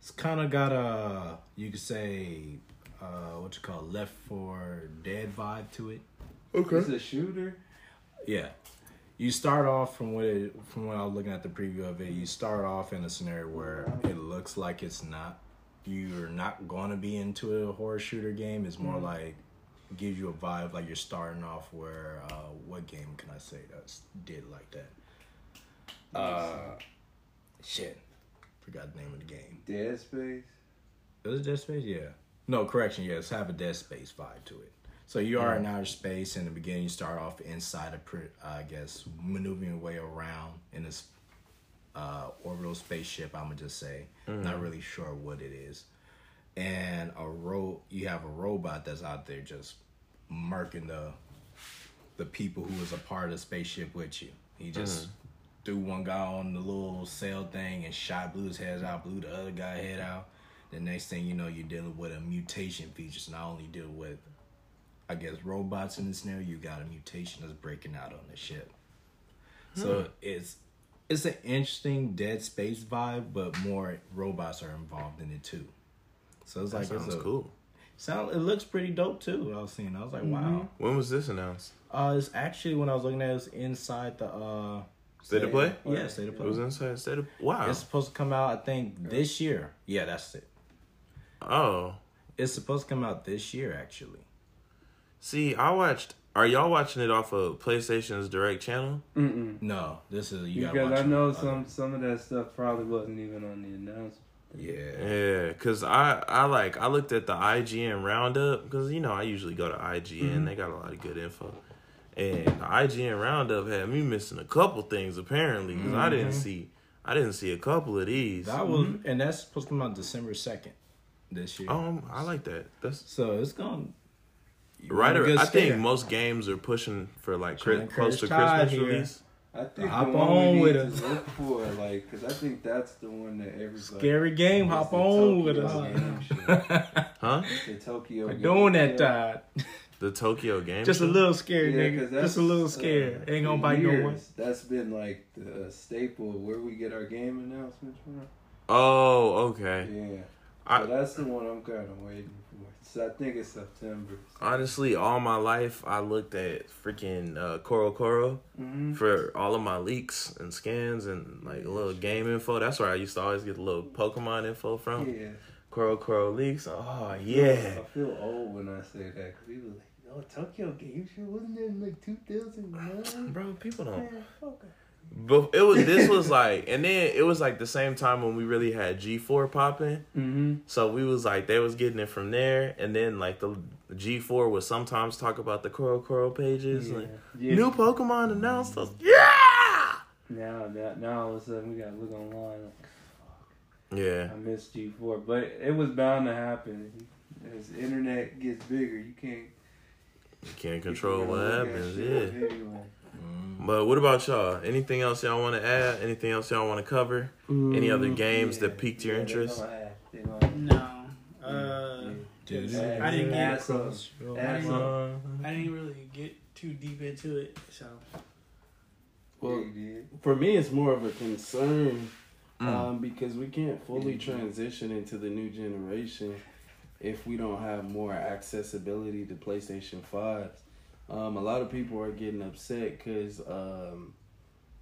It's kind of got a you could say uh, what you call Left 4 Dead vibe to it. Okay. It's a shooter. Yeah. You start off from what it, from what I was looking at the preview of it. You start off in a scenario where it looks like it's not. You're not going to be into a horror shooter game. It's more like gives you a vibe like you're starting off where uh, what game can I say that did like that? Uh, shit, forgot the name of the game. Dead Space. Was it Dead Space? Yeah. No, correction. Yes, have a Dead Space vibe to it. So you are in outer space. In the beginning, you start off inside a, pri- I guess, maneuvering your way around in this uh, orbital spaceship. I'm gonna just say, not really sure what it is. And a ro you have a robot that's out there just marking the the people who was a part of the spaceship with you. He just uh-huh. threw one guy on the little sail thing and shot, blew his head out, blew the other guy head out. The next thing you know, you're dealing with a mutation features. Not only deal with, I guess, robots in this scenario, you got a mutation that's breaking out on the ship. So it's it's an interesting Dead Space vibe, but more robots are involved in it too. So it's That like sounds it's a, cool. Sound it looks pretty dope too. I was seeing. I was like, wow. When was this announced? Uh, it's actually when I was looking at it, it was inside the uh State of Play? Yeah, state of play. It was inside State of Play. Wow. It's supposed to come out, I think, this year. Yeah, that's it. Oh. It's supposed to come out this year, actually. See, I watched. Are y'all watching it off of PlayStation's Direct channel? Mm-mm. No, this is you gotta Because watch I it. know Uh, some some of that stuff probably wasn't even on the announcement. Yeah. Yeah, cause I I like I looked at the IGN roundup because you know I usually go to IGN. Mm-hmm. They got a lot of good info, and the IGN roundup had me missing a couple things apparently because I didn't mm-hmm. see I didn't see a couple of these. That was, mm-hmm. and that's supposed to come out December second this year. Um, I like that. That's So it's gonna right. a I think most games are pushing for like cri- close to encourage Todd Christmas here. release. I think Hop the one on we with need us. look for, like, because I think that's the one that everybody. scary game. Hop the on with us. game show. Huh? the Tokyo. We're game doing that, show. Todd. The Tokyo game. Just a little scared, Yeah, 'cause nigga. that's, Just a little uh, scared. Ain't gonna for bite no one. That's been like the staple of where we get our game announcements from. Oh, okay. Yeah, I- so that's the one I'm kind of waiting for. So I think it's September. Honestly, all my life I looked at freaking uh, CoroCoro. Mm-hmm. for all of my leaks and scans and like a little game info. That's where I used to always get the little Pokemon info from. Yeah. CoroCoro leaks. Oh yeah. I feel old when I say that because was like, "Oh, Tokyo Game Show wasn't that in like 2009?" Bro, people don't. Man. But it was this was like, and then it was like the same time when we really had G four popping. Mm-hmm. So we was like they was getting it from there, and then like the G four would sometimes talk about the CoroCoro pages. Like, yeah. New Pokemon announced us. Yeah. Now, now, now all of a sudden we gotta look online. Like, Yeah. I missed G4, but it was bound to happen. As the internet gets bigger, you can't You can't control you what gotta look at happens. Yeah. Anyway. But what about y'all? Anything else y'all want to add? Anything else y'all want to cover? Any other games Yeah, that piqued your yeah, interest? Gonna have, gonna. No. Uh, Dude, Add- I didn't add get some- add some- I didn't really get too deep into it, so Well, Yeah, for me, it's more of a concern Mm. um, because we can't fully transition into the new generation if we don't have more accessibility to PlayStation 5. Um, a lot of people are getting upset because, um,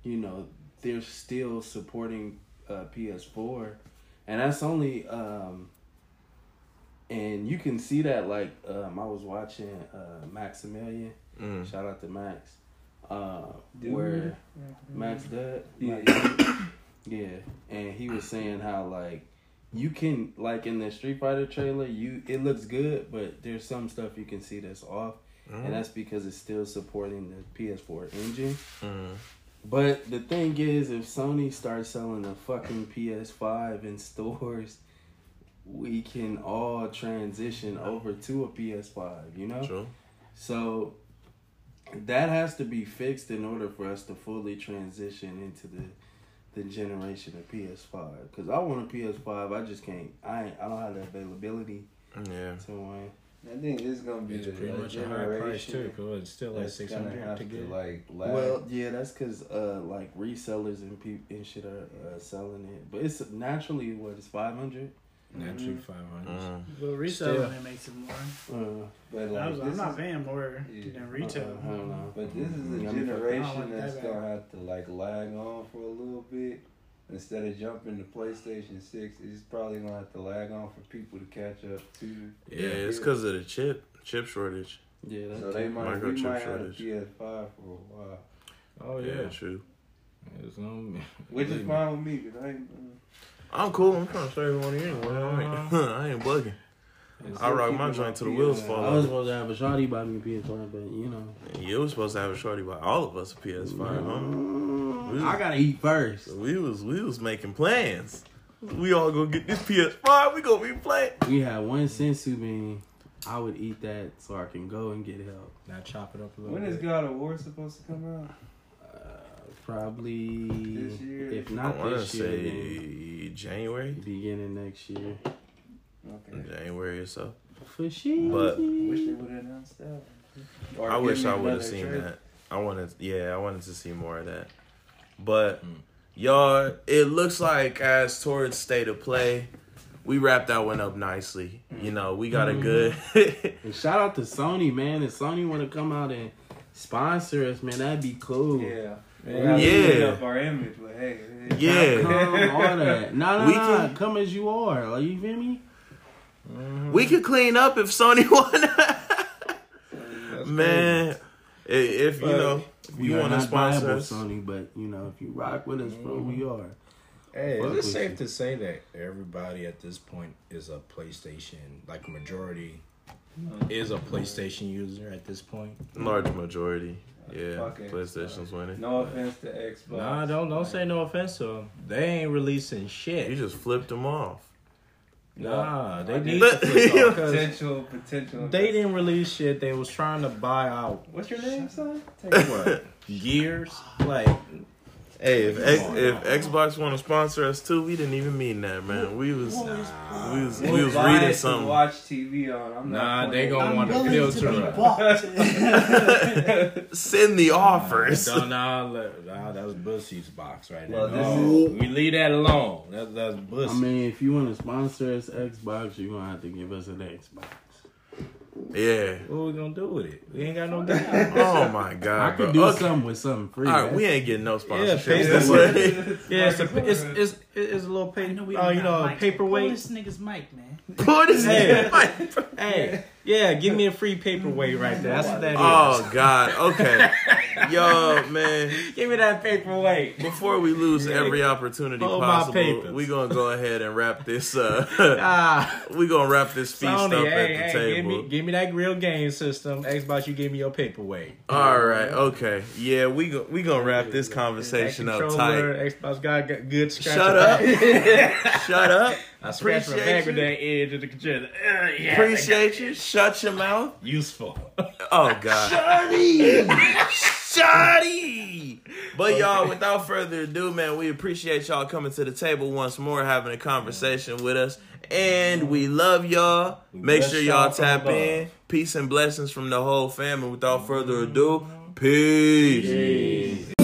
you know, they're still supporting uh, PS4. And that's only, um, and you can see that, like, um, I was watching uh, Maximilian. Mm. Shout out to Max. Uh, Dude. where Max Dad? Yeah. Yeah, and he was saying how like you can like in the Street Fighter trailer, you it looks good, but there's some stuff you can see that's off, Mm. and that's because it's still supporting the PS4 engine. Mm. But the thing is, if Sony starts selling a fucking PS5 in stores, we can all transition over to a PS5. You know, True. so that has to be fixed in order for us to fully transition into the the generation of PS5. Cause I want a PS5, I just can't. I ain't, I don't have the availability Yeah. to win. I think this is gonna be It's the pretty a much a higher price too, generation because it's still like six hundred gonna have to to get. like lag. Well, yeah, that's cause uh like resellers and people and shit are uh, selling it, but it's naturally what it's five hundred. Naturally five hundred. Mm. but reselling it makes it more. Uh, but I like was, this I'm not is, paying more Yeah. than retail. uh, I don't know. but this is a Yeah, I mean, I don't generation like that's that gonna have to like lag on for a little bit. Instead of jumping to PlayStation Six, it's probably gonna have to lag on for people to catch up to. Yeah, it's because of the chip chip shortage. Yeah, that's So they might we Microchip might have a shortage. PS5 for a while, Oh Yeah, yeah, true. it's gonna which is believe me. fine with me because I ain't. uh, I'm cool. I'm trying to save money anyway. I ain't, I ain't bugging. I rock my joint till the wheels fall I was off. supposed to have a shawty buy me a PS5, but you know. You was supposed to have a shorty buy all of us a PS5, huh? I gotta eat first. We was we was making plans. We all gonna get this PS5. We gonna be playing. We had one senzu bean. I would eat that so I can go and get help. Now chop it up a little When is bit. God of War supposed to come out? Uh, probably This year? if I not want to this year, say January, beginning next year. Okay. January or so. For sure. But- Wish they would have announced that. Or I wish I would have seen trailer. that. I wanted, yeah, I wanted to see more of that. But Mm. y'all, it looks like as towards state of play, we wrapped that one up nicely. You know, we got a good. And shout out to Sony, man. If Sony want to come out and sponsor us, man, that'd be cool. Yeah. Yeah. Yeah. Up our image, but hey. hey. Yeah. Come, all that. No, no, We no. can- Come as you are. Like, you feel me? we could clean up if Sony wanna. Man, i- if you know, if We you want to not sponsor us, Sony, but you know, if you rock with us, bro, we mm-hmm. are. Hey, Fuck is it safe you. to say that everybody at this point is a PlayStation, like majority is a PlayStation user at this point? large majority, yeah, Fuck it. PlayStation's winning. No offense to Xbox. Nah, don't don't say no offense to them. They ain't releasing shit. You just flipped them off. Nah, they I need did. to flip Potential, potential. They didn't release shit. They was trying to buy out What's your name, son? Take what years. Like Hey, if X, on if. Xbox want to sponsor us too, we didn't even mean that, man. We was Nah. we was We'll we was reading something. Watch TV on. I'm not Nah, they gonna want to willing filter to be up. bought. Send the offers. No, no, look, nah, that was Bussy's box right there. Well, this no, we leave that alone. That, that's Bussy. I mean, if you want to sponsor us Xbox, you're gonna have to give us an Xbox. Yeah. what we gonna do with it? We ain't got no game. Oh my god. I god, could do Okay. something with something free. All right, That's- we ain't getting no sponsorship. pay this for way. Yeah, it's a, it's, it's it's a little I paper. know we Oh, you know, got a Pull paperweight. this nigga's mic, man. Boy, this Hey. is- Hey, yeah, give me a free paperweight right there. That's what that is. Oh god. Okay. Yo, man. Give me that paperweight. Before we lose every opportunity Hold my possible, papers. we gonna go ahead and wrap this. Uh, Ah, we gonna wrap this feast Sony, up hey, at the hey, give table. me, give me that real game system. Xbox, you give me your paperweight. All right. Okay. Yeah, we go, we gonna wrap this conversation up tight. Xbox got got good scratch. Shut up. Shut up. I scratched my Appreciate back with you. that edge of the controller. Uh, yeah, Appreciate you. Shut your mouth. useful. Oh God. Shotty. Shotty. But y'all, without further ado, man, we appreciate y'all coming to the table once more, having a conversation with us. And we love y'all. Make bless sure y'all y'all tap in. Peace and blessings from the whole family. Without further ado, peace. Peace.